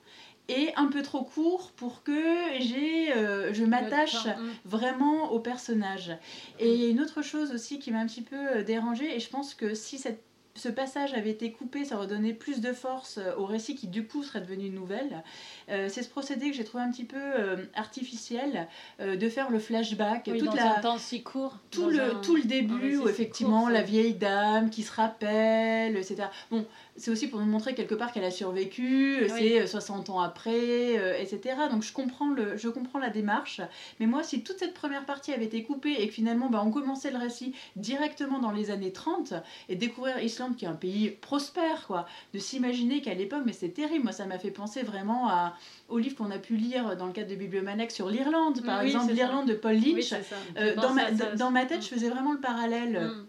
et un peu trop court pour que j'ai, euh, je m'attache mm. vraiment au personnage. Et il y a une autre chose aussi qui m'a un petit peu euh, dérangée, et je pense que si cette ce passage avait été coupé, ça aurait donné plus de force euh, au récit qui du coup serait devenu une nouvelle. Euh, c'est ce procédé que j'ai trouvé un petit peu euh, artificiel de faire le flashback, oui, toute dans la un temps si court, tout le tout le début où effectivement la vieille dame qui se rappelle, etc. Bon, c'est aussi pour nous montrer quelque part qu'elle a survécu, c'est 60 ans après, etc. Donc je comprends le je comprends la démarche, mais moi si toute cette première partie avait été coupée et que finalement bah, on commençait le récit directement dans les années 30 et découvrir qui est un pays prospère, quoi. De s'imaginer qu'à l'époque, mais c'est terrible, moi ça m'a fait penser vraiment à, au livre qu'on a pu lire dans le cadre de Bibliomaniac sur l'Irlande, par exemple, l'Irlande de Paul Lynch. Euh, dans, ma, dans ma tête, je faisais vraiment le parallèle. Mm.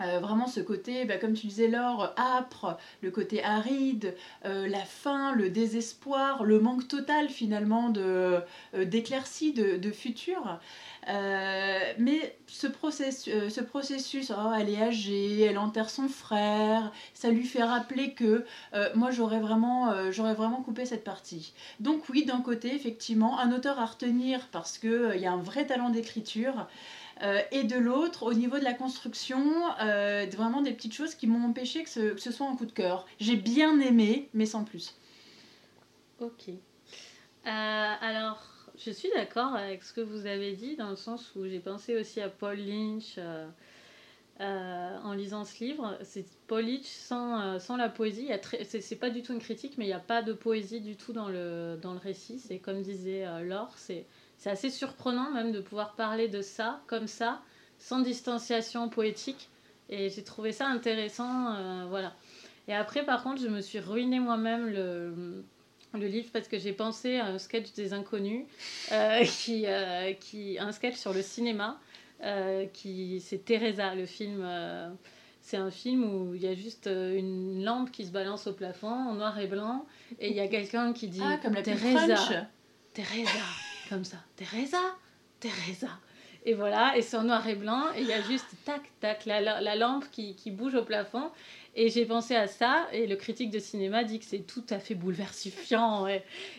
Euh, vraiment ce côté, bah, comme tu disais Laure, âpre, le côté aride, euh, la faim, le désespoir, le manque total finalement de, d'éclaircie, de, de futur. Euh, mais ce processus, euh, ce processus oh, elle est âgée, elle enterre son frère, ça lui fait rappeler que euh, moi j'aurais vraiment, j'aurais vraiment coupé cette partie. Donc oui, d'un côté, effectivement, un auteur à retenir parce qu'il il y a un vrai talent d'écriture. Et de l'autre, au niveau de la construction, vraiment des petites choses qui m'ont empêché que ce, soit un coup de cœur. J'ai bien aimé, mais sans plus. Ok. alors, je suis d'accord avec ce que vous avez dit, dans le sens où j'ai pensé aussi à Paul Lynch euh, euh, en lisant ce livre. C'est Paul Lynch sans, euh, la poésie. C'est pas du tout une critique, mais il n'y a pas de poésie du tout dans le, dans le récit. C'est comme disait Laure, c'est assez surprenant même de pouvoir parler de ça, comme ça, sans distanciation poétique. Et j'ai trouvé ça intéressant. voilà. Et après, par contre, je me suis ruiné moi-même le le livre parce que j'ai pensé à un sketch des inconnus, euh, qui, euh, qui, un sketch sur le cinéma, euh, qui c'est Teresa, le film. c'est un film où il y a juste une lampe qui se balance au plafond en noir et blanc et il y a quelqu'un qui dit ah, comme la Teresa, Teresa, comme ça, Teresa, Teresa. Et voilà, et c'est en noir et blanc, il y a juste tac, tac, la, la lampe qui, bouge au plafond. Et j'ai pensé à ça, et le critique de cinéma dit que c'est tout à fait bouleversifiant.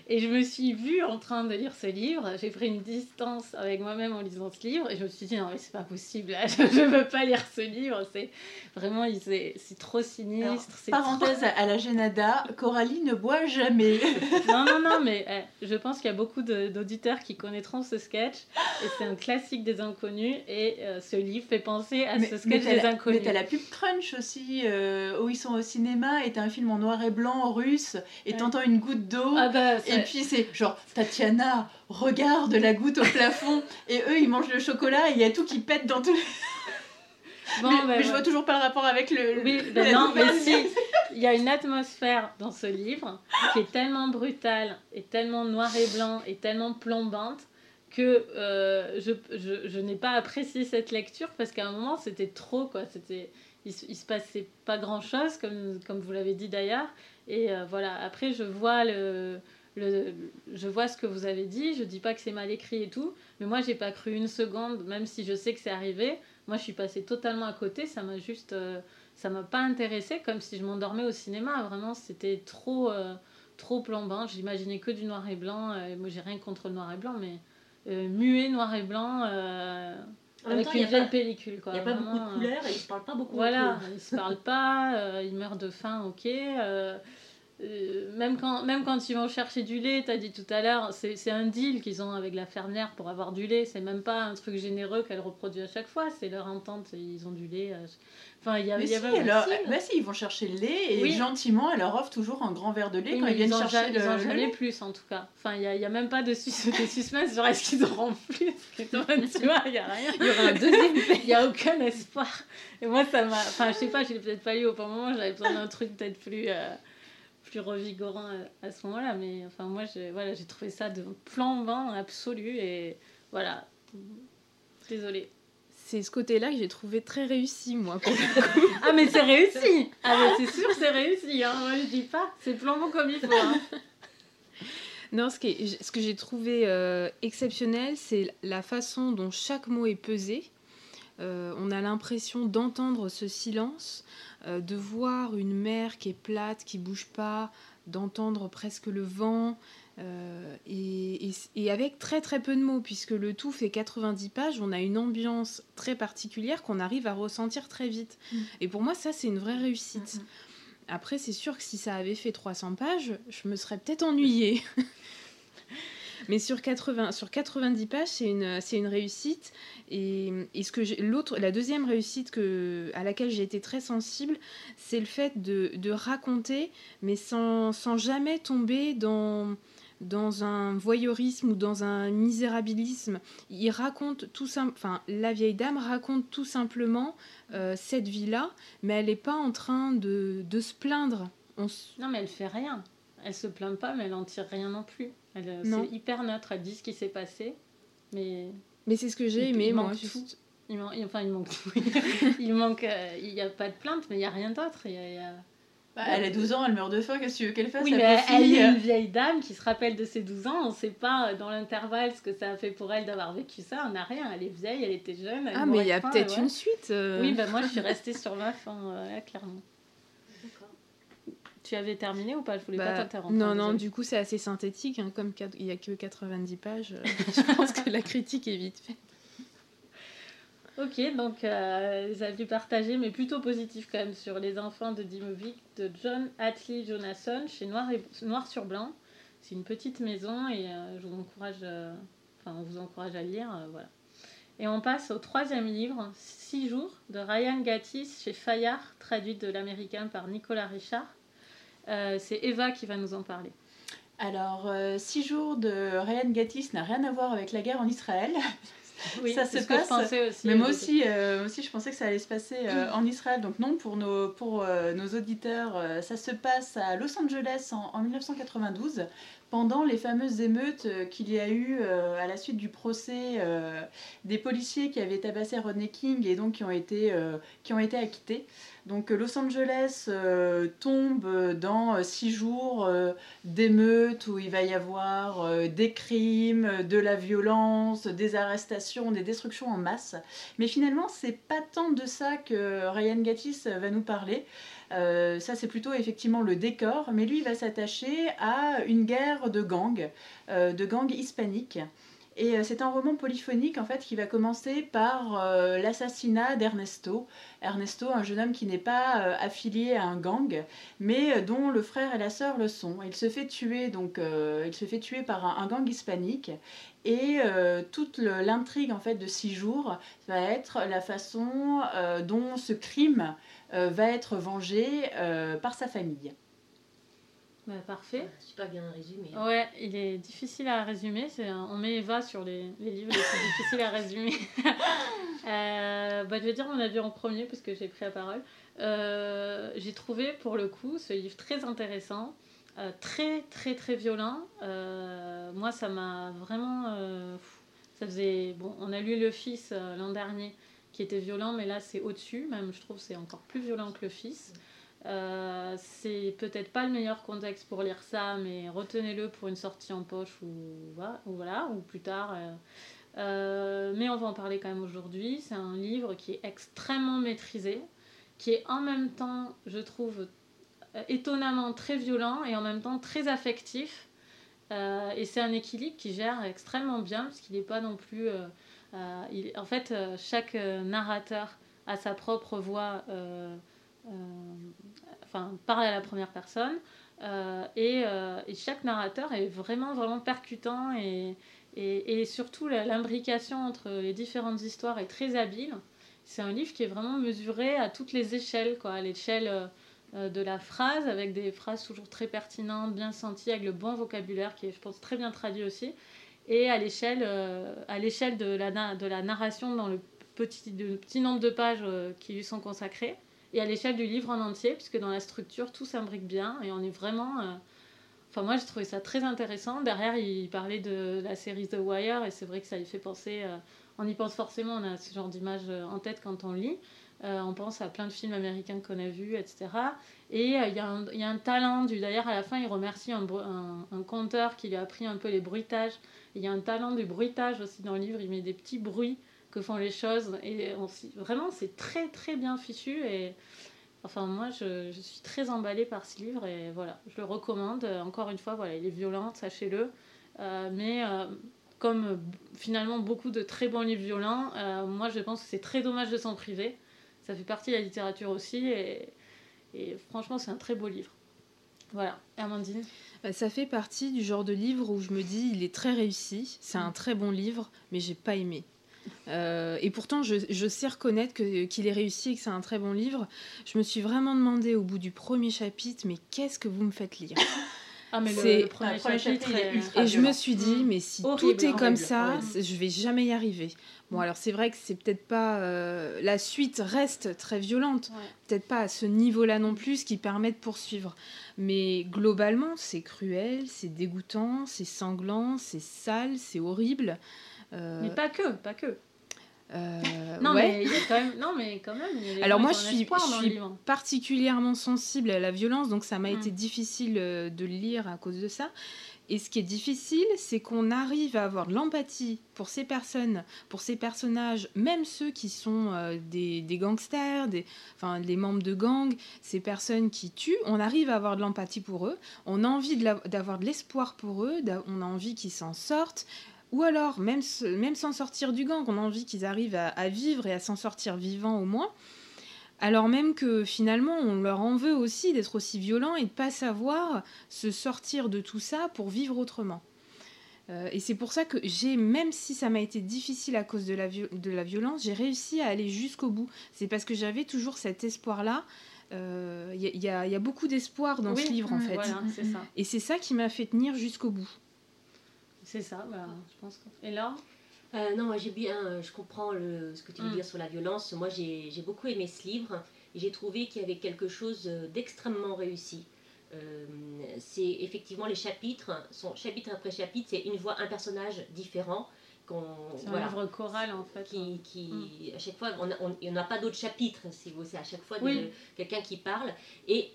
Et je me suis vue en train de lire ce livre, j'ai pris une distance avec moi-même en lisant ce livre, et je me suis dit, non mais c'est pas possible, je ne veux pas lire ce livre, c'est vraiment, c'est trop sinistre. parenthèse à la Génada, Coralie ne boit jamais. non, non, non, mais eh, je pense qu'il y a beaucoup d'auditeurs qui connaîtront ce sketch, et c'est un classique des inconnus, et euh, ce livre fait penser à ce sketch des inconnus. Mais t'as la pub Crunch aussi. Euh, où ils sont au cinéma et t'as un film en noir et blanc russe et t'entends une goutte d'eau ah bah, et puis c'est genre Tatiana regarde la goutte au plafond et eux ils mangent le chocolat et il y a tout qui pète dans tout Bon, mais, bah, je vois toujours pas le rapport avec le. Oui, bah non, mais si. Il y a une atmosphère dans ce livre qui est tellement brutale et tellement noir et blanc et tellement plombante que euh, je, je, je n'ai pas apprécié cette lecture parce qu'à un moment c'était trop quoi. C'était il, se passait pas grand chose, comme, comme vous l'avez dit d'ailleurs. Et euh, voilà, après, je vois, le, le, je vois ce que vous avez dit. Je dis pas que c'est mal écrit et tout, mais moi, j'ai pas cru une seconde, même si je sais que c'est arrivé. Moi, je suis passée totalement à côté. Ça m'a juste. Euh, ça m'a pas intéressé, comme si je m'endormais au cinéma. Vraiment, c'était trop. Euh, trop plombant. J'imaginais que du noir et blanc. moi, j'ai rien contre le noir et blanc, mais muet, noir et blann avec une vieille pellicule. Il n'y a pas beaucoup de couleurs et ils ne se parlent pas beaucoup. Voilà, ils ne se parlent pas, ils meurent de faim, ok. Euh, même, quand, même quand ils vont chercher du lait, tu as dit tout à l'heure, c'est un deal qu'ils ont avec la fermière pour avoir du lait. C'est même pas un truc généreux qu'elle reproduit à chaque fois, c'est leur entente, ils ont du lait. Euh, enfin, il y a, mais y si, alors, bah si, ils vont chercher le lait et gentiment, elle leur offre toujours un grand verre de lait quand ils viennent chercher le, Ils en jamais plus en tout cas. Enfin, il n'y a, y a, même pas de, sus de suspense sur est-ce qu'ils auront plus. tu vois, il n'y a rien. Il y aura un deuxième Il n'y a aucun espoir. Et moi, ça m'a. Enfin, je sais pas, je l'ai peut-être pas eu au bon moment, j'avais besoin d'un truc peut-être plus. Euh, plus revigorant à, ce moment-là. Mais enfin, moi, j'ai voilà, trouvé ça de flambant absolu. Et voilà, désolée. C'est ce côté-là que j'ai trouvé très réussi, moi, pour ah, mais c'est réussi Ah, mais c'est sûr, c'est réussi. Hein. Moi, je dis pas, c'est flambant comme il faut. Hein. Non, ce, qui ce que j'ai trouvé euh, exceptionnel, c'est la façon dont chaque mot est pesé. Euh, on a l'impression d'entendre ce silence, euh, de voir une mer qui est plate, qui bouge pas, d'entendre presque le vent, euh, et, avec très très peu de mots, puisque le tout fait 90 pages, on a une ambiance très particulière qu'on arrive à ressentir très vite. Mm. Et pour moi, ça, c'est une vraie réussite. Mm, mm. Après, c'est sûr que si ça avait fait 300 pages, je me serais peut-être ennuyée. Mais sur, 80, sur 90 pages, c'est une, une réussite. Et, et ce que l'autre, la deuxième réussite que, à laquelle j'ai été très sensible, c'est le fait de, de raconter, mais sans, sans jamais tomber dans dans un voyeurisme ou dans un misérabilisme. Il raconte tout enfin la vieille dame raconte tout simplement euh, cette vie-là, mais elle n'est pas en train de, de se plaindre. Non, mais elle fait rien. Elle se plaint pas, mais elle en tire rien non plus. Euh, c'est hyper neutre, elle dit ce qui s'est passé. Mais, mais c'est ce que j'ai aimé, moi. Juste... Il, enfin, il manque tout. il manque. Euh, il n'y a pas de plainte, mais il n'y a rien d'autre. Il y a, bah, elle a 12 ans, elle meurt de faim, qu'est-ce que tu veux qu'elle fasse Oui, mais elle est une vieille dame qui se rappelle de ses 12 ans. On ne sait pas euh, dans l'intervalle ce que ça a fait pour elle d'avoir vécu ça. On n'a rien. Elle est vieille, elle était jeune. ah, mais il y a peut-être une suite. Oui, bah, moi je suis restée sur ma fin, clairement. Tu avais terminé ou pas? Je voulais pas bah, t'interrompre. Non, non, du coup, c'est assez synthétique. Hein, comme il n'y a que 90 pages, euh, je pense que la critique est vite faite. Ok, donc euh, les avis partagés, mais plutôt positifs quand même, sur Les Enfants de Dimovic de John Atlee Jonasson chez Noir, et, Noir sur Blanc. C'est une petite maison et euh, je vous encourage, enfin, on vous encourage à lire. voilà. Et on passe au troisième livre, Six jours, de Ryan Gattis chez Fayard, traduit de l'américain par Nicolas Richard. Euh, c'est Eva qui va nous en parler. Alors, euh, Six jours de Ryan Gattis n'a rien à voir avec la guerre en Israël. Oui, ça se passe. aussi, mais moi aussi, euh, aussi, je pensais que ça allait se passer en Israël. Donc non, pour nos, pour, nos auditeurs, ça se passe à Los Angeles en, en 1992 pendant les fameuses émeutes qu'il y a eu à la suite du procès des policiers qui avaient tabassé Rodney King et donc qui ont été, qui ont été acquittés. Donc euh, Los Angeles euh, tombe dans euh, six jours d'émeutes où il va y avoir des crimes, de la violence, des arrestations, des destructions en masse. Mais finalement, c'est pas tant de ça que Ryan Gattis va nous parler. Ça, c'est plutôt effectivement le décor, mais lui, il va s'attacher à une guerre de gangs, de gangs hispaniques. Et euh, c'est un roman polyphonique en fait qui va commencer par euh, l'assassinat d'Ernesto. Ernesto, un jeune homme qui n'est pas euh, affilié à un gang, mais dont le frère et la sœur le sont. Il se fait tuer donc, il se fait tuer par un, gang hispanique. Et toute l'intrigue en fait de six jours va être la façon dont ce crime va être vengé par sa famille. Bah, parfait. super bien résumé. Hein. Ouais, il est difficile à résumer. C'est On met Eva sur les, les livres les plus difficiles à résumer. euh, bah, je vais dire mon avis en premier parce que j'ai pris la parole. Euh, j'ai trouvé pour le coup ce livre très intéressant, euh, très très très violent. Euh, moi, ça m'a vraiment. ça faisait. Bon, on a lu Le Fils l'an dernier qui était violent, mais là c'est au-dessus. Même, je trouve c'est encore plus violent que Le Fils. Euh, c'est peut-être pas le meilleur contexte pour lire ça, mais retenez-le pour une sortie en poche ou, voilà, ou plus tard. Euh, euh, mais on va en parler quand même aujourd'hui. C'est un livre qui est extrêmement maîtrisé, qui est en même temps, je trouve, étonnamment très violent et en même temps très affectif. et c'est un équilibre qui gère extrêmement bien parce qu'il n'est pas non plus. Il, en fait, chaque narrateur a sa propre voix, enfin parle à la première personne. Et, chaque narrateur est vraiment vraiment percutant et, surtout l'imbrication entre les différentes histoires est très habile c'est un livre qui est vraiment mesuré à toutes les échelles, quoi, à l'échelle euh, de la phrase, avec des phrases toujours très pertinentes, bien senties, avec le bon vocabulaire qui est, je pense, très bien traduit aussi, et à l'échelle, euh, à l'échelle de, la, de la narration dans le petit, de, petit nombre de pages euh, qui lui sont consacrées, et à l'échelle du livre en entier, puisque dans la structure, tout s'imbrique bien, et on est vraiment... Enfin, moi, j'ai trouvé ça très intéressant. Derrière, il parlait de la série The Wire, et c'est vrai que ça lui fait penser on y pense forcément, on a ce genre d'image euh, en tête quand on lit. Euh, on pense à plein de films américains qu'on a vus, etc. Et euh, il y, a un talent, d'ailleurs à la fin il remercie un, conteur qui lui a appris un peu les bruitages. Il y a un talent du bruitage aussi dans le livre, il met des petits bruits que font les choses. Et vraiment c'est très très bien fichu. Et enfin moi je, suis très emballée par ce livre et voilà, je le recommande. Encore une fois, voilà, il est violent, sachez-le. mais comme euh, finalement beaucoup de très bons livres violents, euh, moi je pense que c'est très dommage de s'en priver. Ça fait partie de la littérature aussi et, franchement c'est un très beau livre. Voilà, Amandine bah, Ça fait partie du genre de livre où je me dis il est très réussi, c'est un très bon livre, mais j'ai pas aimé. Euh, et pourtant, je, sais reconnaître qu'il est réussi et que c'est un très bon livre. Je me suis vraiment demandé au bout du premier chapitre, mais qu'est-ce que vous me faites lire? Ah, mais le, premier, chapitre, Et je me suis dit, mais si tout est comme ça, je vais jamais y arriver. Bon, alors c'est vrai que c'est peut-être pas. Euh, la suite reste très violente. Peut-être pas à ce niveau-là non plus, ce qui permet de poursuivre. Mais globalement, c'est cruel, c'est dégoûtant, c'est sanglant, c'est sale, c'est horrible. Euh, mais pas que, pas que. Euh, non, mais il y a quand même, non, mais quand même. Il y a Alors moi, je suis, je suis particulièrement sensible à la violence, donc ça m'a mm. été difficile euh, de le lire à cause de ça. Et ce qui est difficile, c'est qu'on arrive à avoir de l'empathie pour ces personnes, pour ces personnages, même ceux qui sont euh, des, des, gangsters, des, enfin, les membres de gangs, ces personnes qui tuent, on arrive à avoir de l'empathie pour eux, on a envie d'avoir de l'espoir pour eux, on a envie qu'ils s'en sortent, ou alors, même, même sans sortir du gang, on a envie qu'ils arrivent à, vivre et à s'en sortir vivants au moins. Alors même que finalement, on leur en veut aussi d'être aussi violents et de pas savoir se sortir de tout ça pour vivre autrement. Euh, et c'est pour ça que j'ai, même si ça m'a été difficile à cause de la, de la violence, j'ai réussi à aller jusqu'au bout. C'est parce que j'avais toujours cet espoir-là. Il euh, y, y, a beaucoup d'espoir dans ce livre, en fait. Et c'est ça qui m'a fait tenir jusqu'au bout. C'est ça, bah, je pense. Et là euh, Non, moi j'ai bien, euh, je comprends le, ce que tu veux mm. dire sur la violence. Moi j'ai beaucoup aimé ce livre et j'ai trouvé qu'il y avait quelque chose euh, d'extrêmement réussi. c'est effectivement les chapitres, sont chapitre après chapitre, c'est une voix, un personnage différent. C'est un livre choral en fait. Qui, qui mm. à chaque fois, on n'a pas d'autres chapitres, c'est à chaque fois quelqu'un qui parle. Et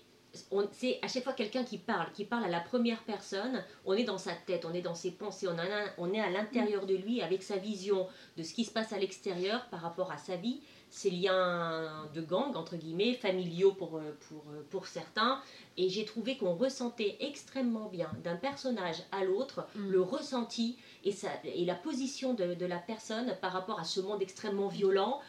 c'est à chaque fois quelqu'un qui parle, qui parle à la première personne, on est dans sa tête, on est dans ses pensées, on, on est à l'intérieur de lui avec sa vision de ce qui se passe à l'extérieur par rapport à sa vie, ses liens de gang, entre guillemets, familiaux pour, euh, pour, euh, pour certains. Et j'ai trouvé qu'on ressentait extrêmement bien d'un personnage à l'autre mm. le ressenti et, et la position de, de, la personne par rapport à ce monde extrêmement violent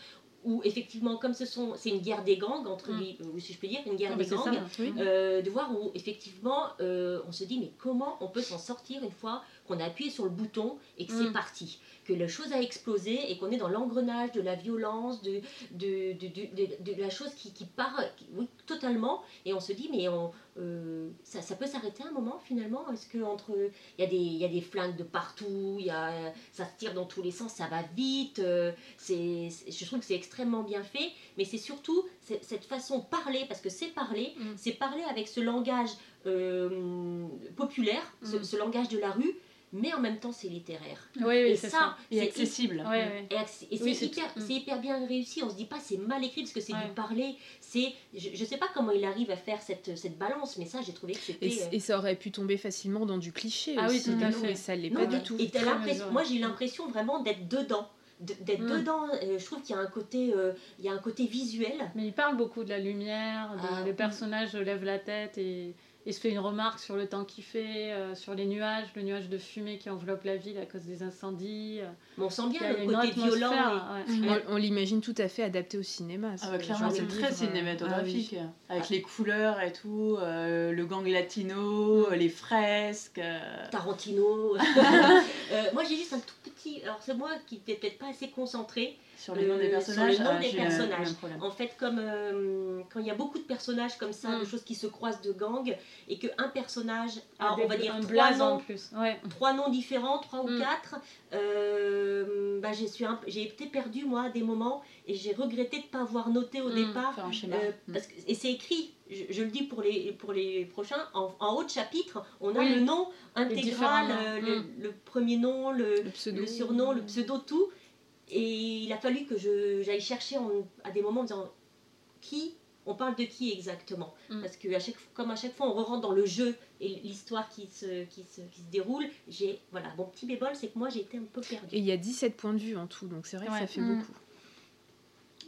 où effectivement, comme ce sont, c'est une guerre des gangs, entre mm. les, euh, si je peux dire, une guerre ah, des gangs, euh, de voir où effectivement euh, on se dit mais comment on peut s'en sortir une fois qu'on a appuyé sur le bouton et que c'est mm. parti que la chose a explosé et qu'on est dans l'engrenage de la violence, de, de, de, de, la chose qui, qui part oui, totalement. Et on se dit, mais on, euh, ça, ça, peut s'arrêter un moment finalement? Est-ce que entre il y, a des, y a des flingues de partout, y a, ça se tire dans tous les sens, ça va vite. Euh, c'est, je trouve que c'est extrêmement bien fait, mais c'est surtout cette façon de parler, parce que c'est parler, mm. c'est parler avec ce langage euh, populaire, ce, mm. ce, langage de la rue, mais en même temps c'est littéraire. Oui, et ça, c'est accessible. Et, c'est hyper, hyper, bien réussi. On se dit pas c'est mal écrit parce que c'est du parler. C'est, je, ne sais pas comment il arrive à faire cette, cette balance, mais ça j'ai trouvé que c'était. Et, et, ça aurait pu tomber facilement dans du cliché ah aussi. Oui, tout à fait. Et ça l'est pas du tout. moi j'ai l'impression vraiment d'être dedans d'être mm. dedans. je trouve qu'il y a un côté, il y a un côté visuel. Mais il parle beaucoup de la lumière, de, ah, les personnages lèvent la tête et il se fait une remarque sur le temps qu'il fait, euh, sur les nuages, le nuage de fumée qui enveloppe la ville à cause des incendies. Euh. on sent bien le côté violent. On, l'imagine tout à fait adapté au cinéma. Ah clairement, c'est très cinématographique. Ah avec les couleurs et tout, euh, le gang latino, mm. les fresques. Tarantino. moi, j'ai juste un tout petit. Alors, c'est moi qui n'étais peut-être pas assez concentré. Sur les noms des personnages. Sur des personnages. En fait, comme quand il y a beaucoup de personnages comme ça, mm. de choses qui se croisent de gangs, et qu'un personnage a, on va dire, trois noms, plus. trois noms différents, trois ou mm. quatre, euh, bah, j'ai été perdue, moi, à des moments, et j'ai regretté de ne pas avoir noté au mm. départ. Euh, mm. parce que, et c'est écrit, je, le dis pour les, pour les prochains, en, haut de chapitre, on a le nom intégral, euh, le, premier nom, le, le, surnom, le pseudo, tout. Et il a fallu que j'aille chercher à des moments en disant qui on parle de qui exactement mm. Parce que à chaque, comme à chaque fois on rentre dans le jeu et l'histoire qui se, qui, se, qui se déroule, j'ai voilà, mon petit bémol, c'est que moi j'ai été un peu perdue. Et il y a 17 points de vue en tout, donc c'est vrai que ça fait mm. beaucoup.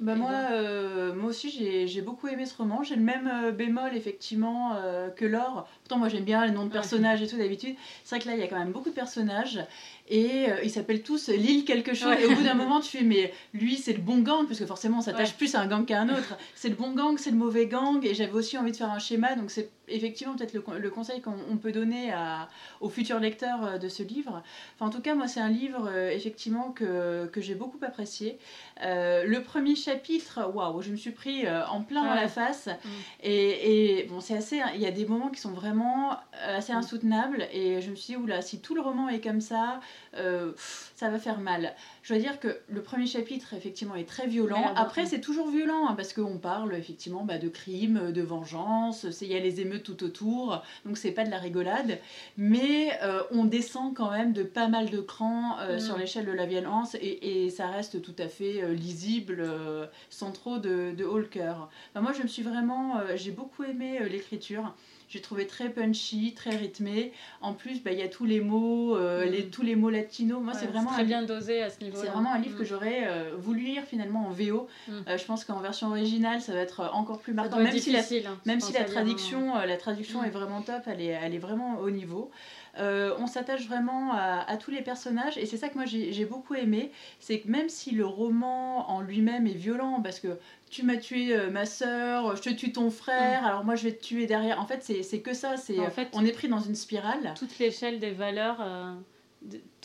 Bah moi, euh, moi aussi j'ai beaucoup aimé ce roman. J'ai le même euh, bémol effectivement euh, que Laure. Pourtant moi j'aime bien les noms de personnages et tout d'habitude. C'est vrai que là il y a quand même beaucoup de personnages et ils s'appellent tous l'île quelque chose. Et au bout d'un moment tu fais mais lui c'est le bon gang parce que forcément on s'attache plus à un gang qu'à un autre. C'est le bon gang, c'est le mauvais gang et j'avais aussi envie de faire un schéma donc c'est effectivement peut-être le, conseil qu'on peut donner à, aux futurs lecteurs de ce livre. Enfin en tout cas moi c'est un livre effectivement que, que j'ai beaucoup apprécié. le premier chapitre, waouh, je me suis pris euh, en plein dans la face. Mm. Et, et, bon, c'est assez. Il y a des moments qui sont vraiment euh, assez mm. insoutenables. Et je me suis dit, oula, si tout le roman est comme ça, euh, ça va faire mal. Je dois dire que le premier chapitre, effectivement, est très violent. Après, c'est toujours violent, hein, parce qu'on parle, effectivement, bah, de crimes, de vengeance. Il y a les émeutes tout autour. Donc, c'est pas de la rigolade. Mais on descend quand même de pas mal de crans mm. sur l'échelle de la violence. Et, et, ça reste tout à fait lisible euh, sans trop de, de haut cœur. moi, je me suis vraiment, euh, j'ai beaucoup aimé euh, l'écriture. J'ai trouvé très punchy, très rythmé. En plus, bah, il y a tous les mots, mm. les, tous les mots latinos. Moi, c'est vraiment très bien dosé à ce niveau-là. C'est vraiment un livre que mm. j'aurais voulu lire finalement en VO. Mm. je pense qu'en version originale, ça va être encore plus marquant. Même si la, hein, même si la traduction, la traduction est vraiment top, elle est, elle est vraiment au niveau. Euh, on s'attache vraiment à, tous les personnages et c'est ça que moi j'ai beaucoup aimé. C'est que même si le roman en lui-même est violent, parce que tu m'as tué euh, ma soeur, je te tue ton frère, mm. alors moi je vais te tuer derrière. En fait, c'est que ça. c'est en fait, on est pris dans une spirale. Toute l'échelle des valeurs. Euh,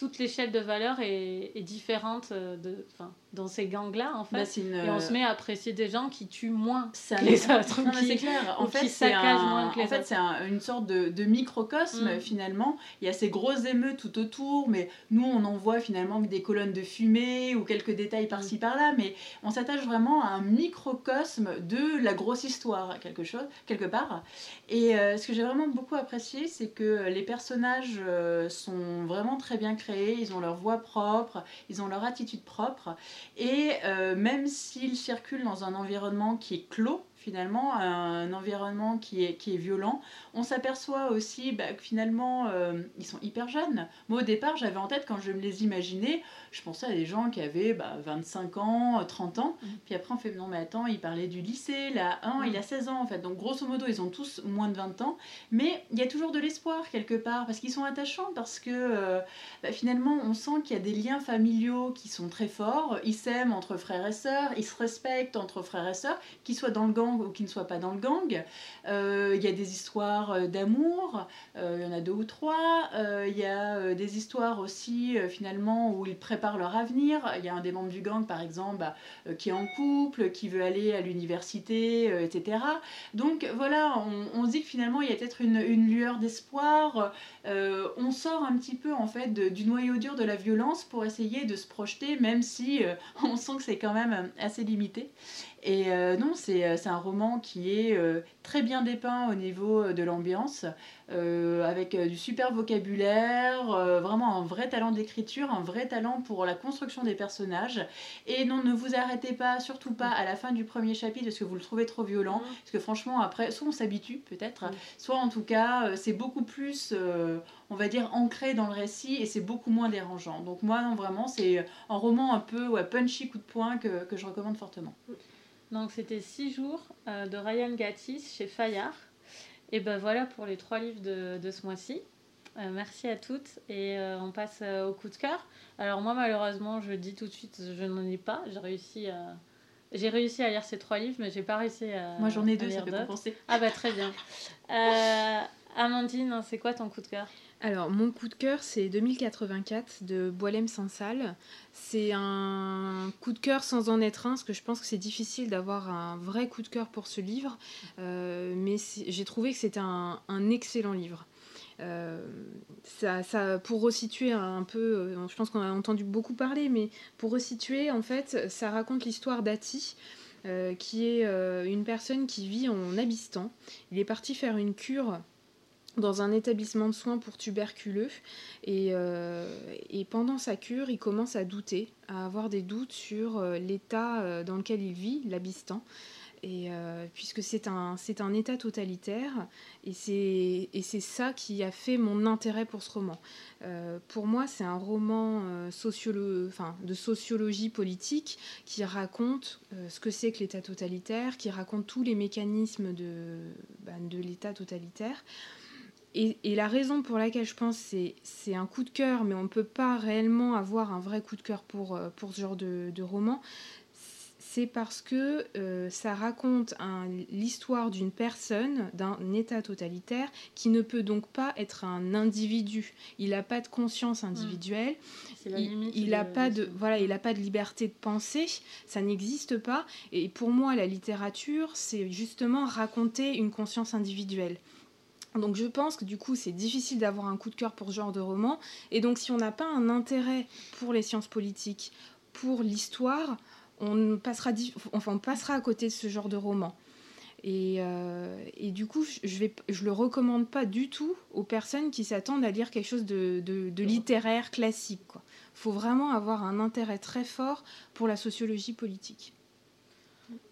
toute l'échelle de valeur est, différente euh, de, dans ces gangs-là, en fait. Bah, et on se met à apprécier des gens qui tuent moins ça que les autres. c'est clair. En fait, c'est en fait, c'est une sorte de, microcosme, mm. finalement. Il y a ces grosses émeutes tout autour, mais nous, on en voit finalement que des colonnes de fumée ou quelques détails par-ci, mm. par-là, mais on s'attache vraiment à un microcosme de la grosse histoire, quelque, chose, quelque part. Et euh, ce que j'ai vraiment beaucoup apprécié, c'est que les personnages euh, sont vraiment très bien créés, ils ont leur voix propre, ils ont leur attitude propre. Et euh, même s'ils circulent dans un environnement qui est clos, finalement, un environnement qui est, qui est violent. On s'aperçoit aussi bah, que finalement, euh, ils sont hyper jeunes. Moi, au départ, j'avais en tête, quand je me les imaginais, je pensais à des gens qui avaient bah, 25 ans, 30 ans. Mmh. Puis après, on fait, non, mais attends, ils parlaient du lycée, là, un, il a 16 ans, en fait. Donc, grosso modo, ils ont tous moins de 20 ans. Mais il y a toujours de l'espoir, quelque part, parce qu'ils sont attachants, parce que euh, bah, finalement, on sent qu'il y a des liens familiaux qui sont très forts. Ils s'aiment entre frères et sœurs, ils se respectent entre frères et sœurs, qu'ils soient dans le gang ou qui ne soient pas dans le gang. Euh, il y a des histoires euh, d'amour, euh, il y en a deux ou trois. Il y a des histoires aussi finalement où ils préparent leur avenir. Il y a un des membres du gang par exemple qui est en couple, qui veut aller à l'université, etc. Donc voilà, on, se dit que finalement il y a peut-être une, lueur d'espoir. on sort un petit peu en fait du noyau dur de la violence pour essayer de se projeter, même si on sent que c'est quand même assez limité. Et non, c'est un roman qui est très bien dépeint au niveau de l'ambiance, avec du super vocabulaire, vraiment un vrai talent d'écriture, un vrai talent pour la construction des personnages. Et non, ne vous arrêtez pas, surtout pas à la fin du premier chapitre parce que vous le trouvez trop violent, mm. parce que franchement après, soit on s'habitue peut-être, mm. soit en tout cas c'est beaucoup plus, on va dire, ancré dans le récit et c'est beaucoup moins dérangeant. Donc moi, non, vraiment, c'est un roman un peu ouais, punchy, coup de poing que, que je recommande fortement. Donc c'était six jours euh, de Ryan Gattis chez Fayard. Et ben voilà pour les trois livres de, de ce mois-ci. Euh, merci à toutes et euh, on passe au coup de cœur. Alors moi malheureusement je dis tout de suite je n'en ai pas. J'ai réussi à j'ai réussi à lire ces trois livres mais j'ai pas réussi à Moi j'en ai deux ça peut compenser. Ah bah très bien. Amandine c'est quoi ton coup de cœur? Alors, mon coup de cœur, c'est 2084 de Boilem Sansal. C'est un coup de cœur sans en être un, parce que je pense que c'est difficile d'avoir un vrai coup de cœur pour ce livre. Euh, mais j'ai trouvé que c'était un, excellent livre. Euh, ça, pour resituer un peu, euh, je pense qu'on a entendu beaucoup parler, mais pour resituer, en fait, ça raconte l'histoire d'Ati. qui est une personne qui vit en Abistan. Il est parti faire une cure dans un établissement de soins pour tuberculeux. Euh, et, pendant sa cure, il commence à douter, à avoir des doutes sur euh, l'état euh, dans lequel il vit, l'Abistan. Et puisque c'est un, c'est un état totalitaire, et c'est, et c'est ça qui a fait mon intérêt pour ce roman. pour moi, c'est un roman enfin, de sociologie politique qui raconte ce que c'est que l'état totalitaire, qui raconte tous les mécanismes de, bah, de l'état totalitaire. Et, la raison pour laquelle je pense que c'est un coup de cœur, mais on ne peut pas réellement avoir un vrai coup de cœur pour, euh, pour ce genre de, roman, c'est parce que euh, ça raconte l'histoire d'une personne, d'un État totalitaire, qui ne peut donc pas être un individu. Il n'a pas de conscience individuelle. il n'a pas de voilà, il a pas de liberté de penser. Ça n'existe pas. Et pour moi, la littérature, c'est justement raconter une conscience individuelle. Donc je pense que du coup c'est difficile d'avoir un coup de cœur pour ce genre de roman. Et donc si on n'a pas un intérêt pour les sciences politiques, pour l'histoire, on passera, enfin, on passera à côté de ce genre de roman. Et, euh, et, du coup, je ne je le recommande pas du tout aux personnes qui s'attendent à lire quelque chose de, de, littéraire classique. Il faut vraiment avoir un intérêt très fort pour la sociologie politique.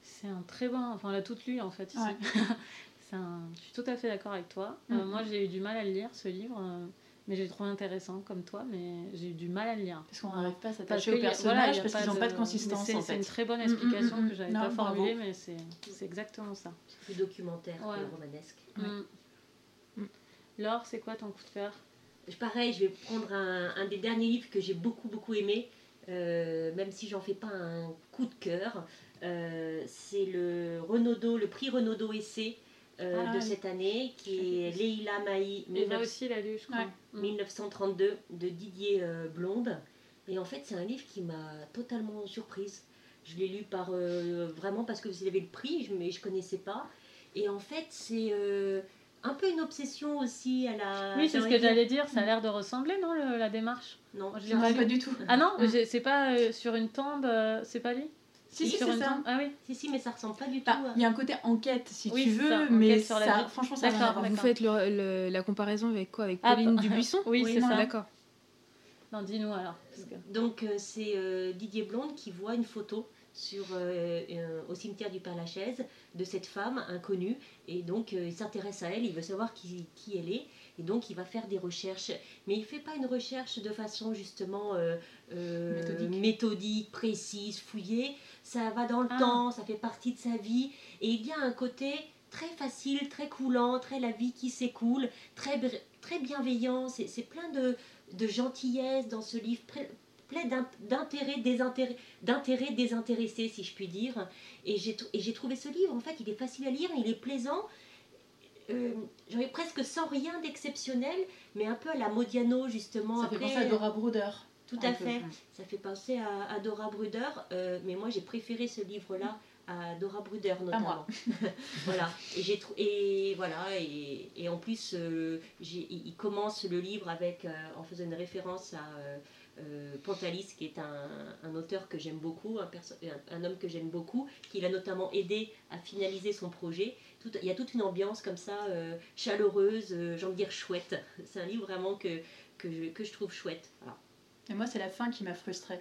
C'est un très bon... Enfin, on l'a toute lu en fait ici. Je suis tout à fait d'accord avec toi. Euh, mm-hmm. moi, j'ai eu du mal à le lire, ce livre. Euh, mais j'ai trouvé intéressant comme toi, mais j'ai eu du mal à le lire. Parce qu'on n'arrive pas à s'attacher aux personnages parce qu'ils n'ont pas de consistance. C'est une très bonne explication mm, mm, que j'avais pas formulée, mais c'est exactement ça. C'est documentaire que romanesque. Mm. Laure, c'est quoi ton coup de cœur? Pareil, je vais prendre un, un des derniers livres que j'ai beaucoup beaucoup aimé, euh, même si j'en fais pas un coup de cœur. c'est le Renaudot, le prix Renaudot Essai euh, ah de cette année, qui est Leila Maï, 1932, de Didier euh, Blonde. Et en fait, c'est un livre qui m'a totalement surprise. Je l'ai lu par, euh, vraiment parce que vous avez le prix, mais je ne connaissais pas. Et en fait, c'est un peu une obsession aussi à la. Oui, c'est ce que j'allais dire. Ça a l'air de ressembler, non, la démarche? Non, je ne pas, pas du tout. Ah non, c'est pas sur une tombe, c'est pas lui? Si, si, c'est ça. Ah oui, si, si, mais ça ressemble pas du bah, tout. Il y a un côté enquête, si tu veux, mais ça, franchement, ça Vous faites la comparaison avec quoi Avec ah, Pauline bah, Dubuisson Oui, c'est ça. D'accord. Non, dis-nous alors. Donc, euh, c'est euh, Didier Blonde qui voit une photo sur, euh, au cimetière du Père-Lachaise de cette femme inconnue. Et donc, il s'intéresse à elle, il veut savoir qui, qui elle est. Et donc, il va faire des recherches. Mais il ne fait pas une recherche de façon justement méthodique. méthodique. précise, fouillée ça va dans le ah. temps, ça fait partie de sa vie. Et il y a un côté très facile, très coulant, très la vie qui s'écoule, très, très bienveillant. C'est plein de, de gentillesse dans ce livre, plein d'intérêt d'intérêt désintéressé, si je puis dire. Et j'ai trouvé ce livre, en fait, il est facile à lire, il est plaisant. Euh, J'avais presque sans rien d'exceptionnel, mais un peu à la Modiano, justement. Ça fait penser à Dora Bruder. Tout à fait. Ça fait penser à, Dora Bruder, euh, mais moi j'ai préféré ce livre-là à Dora Bruder notamment. voilà. Et j'ai et voilà et, en plus euh, il commence le livre avec euh, en faisant une référence à Pontalis, qui est un, auteur que j'aime beaucoup, un, un, homme que j'aime beaucoup, qui l'a notamment aidé à finaliser son projet. Il y a toute une ambiance comme ça, chaleureuse, j'ai envie de dire chouette. C'est un livre vraiment que, que je trouve chouette. Et moi, c'est la fin qui m'a frustrée.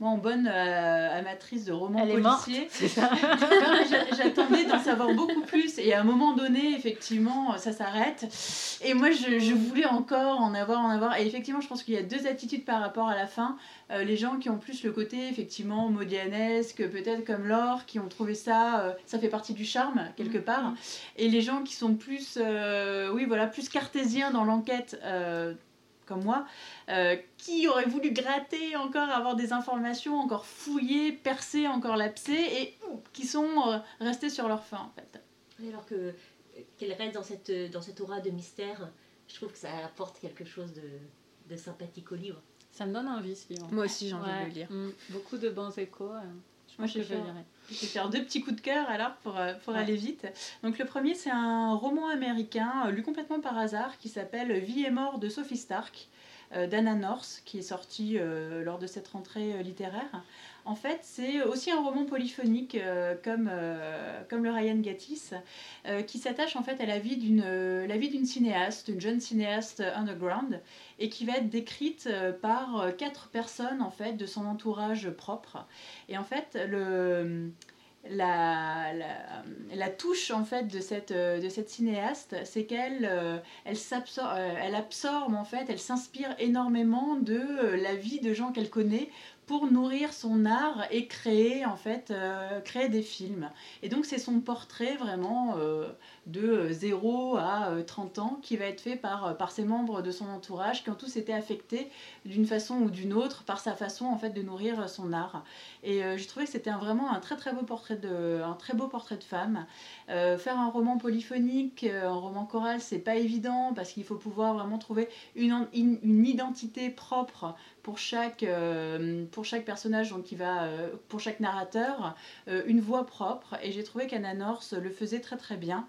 Moi, en bonne euh, amatrice de romans Elle policiers, j'attendais d'en savoir beaucoup plus. Et à un moment donné, effectivement, ça s'arrête. Et moi, je, voulais encore en avoir, en avoir. Et effectivement, je pense qu'il y a deux attitudes par rapport à la fin. Euh, les gens qui ont plus le côté, effectivement, modianesque, peut-être comme Laure, qui ont trouvé ça, euh, ça fait partie du charme, quelque part. Et les gens qui sont plus, oui, voilà, plus cartésiens dans l'enquête comme moi, euh, qui aurait voulu gratter encore, avoir des informations, encore fouiller, percer, encore lapser, et qui sont euh, restés sur leur fin en fait. Alors que qu'elle reste dans cette, dans cette aura de mystère, je trouve que ça apporte quelque chose de, de sympathique au livre. Ça me donne envie ce livre. Moi aussi j'ai envie de le lire. Mm. beaucoup de bons échos. Euh, moi je, vais faire deux petits coups de cœur alors pour, pour aller vite. Donc le premier c'est un roman américain lu complètement par hasard qui s'appelle Vie et mort de Sophie Stark. Euh, d'Anna North, qui est sorti euh, lors de cette rentrée euh, littéraire. En fait, c'est aussi un roman polyphonique comme, comme le Ryan Gattis, qui s'attache en fait à la vie d'une cinéaste, une jeune cinéaste underground, et qui va être décrite par quatre personnes en fait de son entourage propre. Et en fait, le la, la, touche en fait de cette, euh, de cette cinéaste, c'est qu'elle euh, euh, elle absorbe en fait, elle s'inspire énormément de la vie de gens qu'elle connaît pour nourrir son art et créer en fait créer des films. Et donc c'est son portrait vraiment de 0 à 30 ans qui va être fait par, par ses membres de son entourage qui ont tous été affectés d'une façon ou d'une autre par sa façon en fait de nourrir son art. Et euh, j'ai trouvé que c'était vraiment un très très beau portrait de, un très beau portrait de femme. Euh, faire un roman polyphonique, euh, un roman choral, c'est pas évident parce qu'il faut pouvoir vraiment trouver une, une, identité propre pour chaque, pour chaque personnage, donc qui va, pour chaque narrateur, une voix propre. Et j'ai trouvé qu'Anna Norse le faisait très très bien.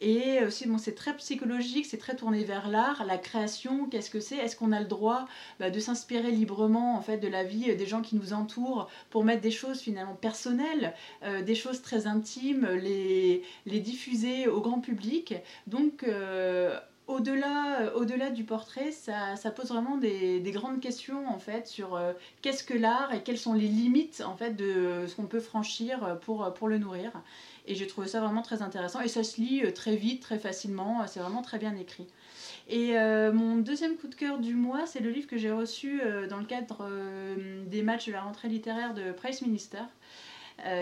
Et aussi, bon, c'est très psychologique, c'est très tourné vers l'art, la création, qu'est-ce que c'est? Est-ce qu'on a le droit bah, de s'inspirer librement en fait de la vie des gens qui nous entourent pour mettre des choses finalement personnelles, euh, des choses très intimes, les, les diffuser au grand public? Donc, euh, au-delà, au-delà du portrait, ça, pose vraiment des, des, grandes questions en fait sur euh, qu'est-ce que l'art et quelles sont les limites en fait de ce qu'on peut franchir pour, pour le nourrir. Et j'ai trouvé ça vraiment très intéressant. Et ça se lit euh, très vite, très facilement. C'est vraiment très bien écrit. Et euh, mon deuxième coup de cœur du mois, c'est le livre que j'ai reçu euh, dans le cadre des matchs de la rentrée littéraire de Price Minister,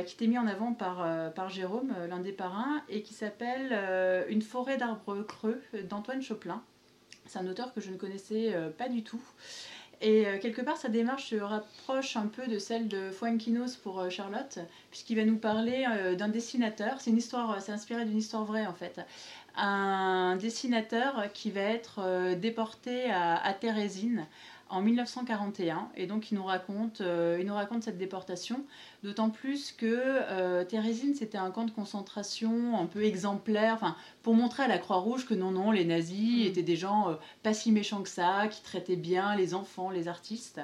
qui était mis en avant par, par Jérôme, l'un des parrains, et qui s'appelle Une forêt d'arbres creux d'Antoine Choplin. C'est un auteur que je ne connaissais pas du tout. Et euh, quelque part, sa démarche se rapproche un peu de celle de Fuenquinos pour euh, Charlotte, puisqu'il va nous parler euh, d'un dessinateur. C'est une histoire, c'est inspiré d'une histoire vraie en fait. Un dessinateur qui va être déporté à, à Thérésine en 1941 et donc il nous raconte, euh, il nous raconte cette déportation, d'autant plus que euh, Thérésine c'était un camp de concentration un peu exemplaire, pour montrer à la Croix-Rouge que non non les nazis mm. étaient des gens euh, pas si méchants que ça, qui traitaient bien les enfants, les artistes.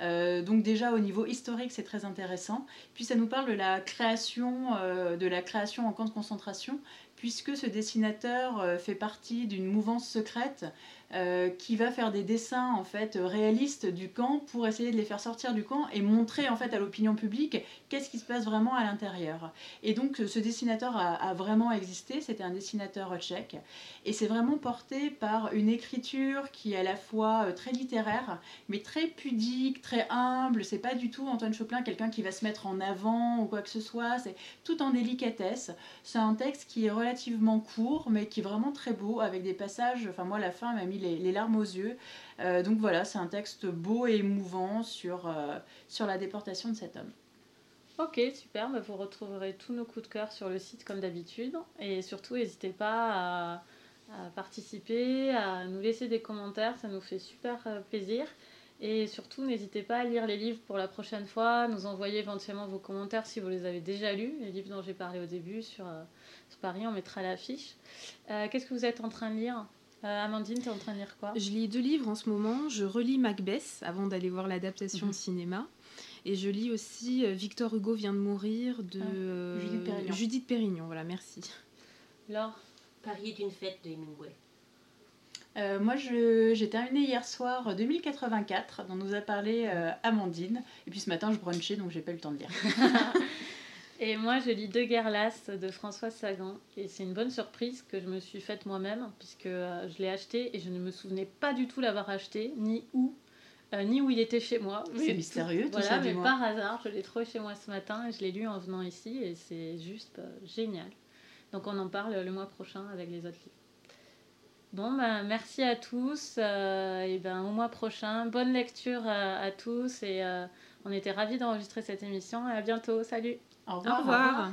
donc déjà au niveau historique c'est très intéressant. Puis ça nous parle de la création, de la création en camp de concentration, puisque ce dessinateur fait partie d'une mouvance secrète euh, qui va faire des dessins en fait réalistes du camp pour essayer de les faire sortir du camp et montrer en fait à l'opinion publique qu'est-ce qui se passe vraiment à l'intérieur. Et donc ce dessinateur a, vraiment existé, c'était un dessinateur tchèque et c'est vraiment porté par une écriture qui est à la fois euh, très littéraire mais très pudique, très humble. C'est pas du tout Antoine Chopin quelqu'un qui va se mettre en avant ou quoi que ce soit. C'est tout en délicatesse. C'est un texte qui est relativement court mais qui est vraiment très beau avec des passages. Enfin moi la fin m'a mis les, larmes aux yeux. Euh, donc voilà, c'est un texte beau et émouvant sur, euh, sur la déportation de cet homme. Ok, super. Bah, vous retrouverez tous nos coups de cœur sur le site comme d'habitude. Et surtout, n'hésitez pas à, participer, à nous laisser des commentaires. Ça nous fait super euh, plaisir. Et surtout, n'hésitez pas à lire les livres pour la prochaine fois, nous envoyer éventuellement vos commentaires si vous les avez déjà lus, les livres dont j'ai parlé au début sur, Paris, on mettra l'affiche. Qu'est-ce que vous êtes en train de lire? Euh, Amandine, tu es en train de lire quoi? Je lis deux livres en ce moment. Je relis Macbeth avant d'aller voir l'adaptation mhm. cinéma. Et je lis aussi euh, Victor Hugo vient de mourir de ah, Judith, Pérignon. Judith Pérignon. Voilà, merci. Laure? Paris est une fête de Hemingway. Euh, moi, j'ai terminé hier soir 2084, dont nous a parlé Amandine. Et puis ce matin, je brunchais, donc j'ai pas eu le temps de lire. Et moi, je lis Deux guerres lasses de François Sagan. Et c'est une bonne surprise que je me suis faite moi-même, puisque euh, je l'ai acheté et je ne me souvenais pas du tout l'avoir acheté, ni où, euh, ni où il était chez moi. C'est mystérieux, tout voilà, ça. mais par hasard, je l'ai trouvé chez moi ce matin et je l'ai lu en venant ici et c'est juste euh, génial. Donc on en parle le mois prochain avec les autres livres. Bon, ben, merci à tous. et ben, au mois prochain, bonne lecture à tous et on était ravis d'enregistrer cette émission. Et à bientôt. Salut! Au revoir.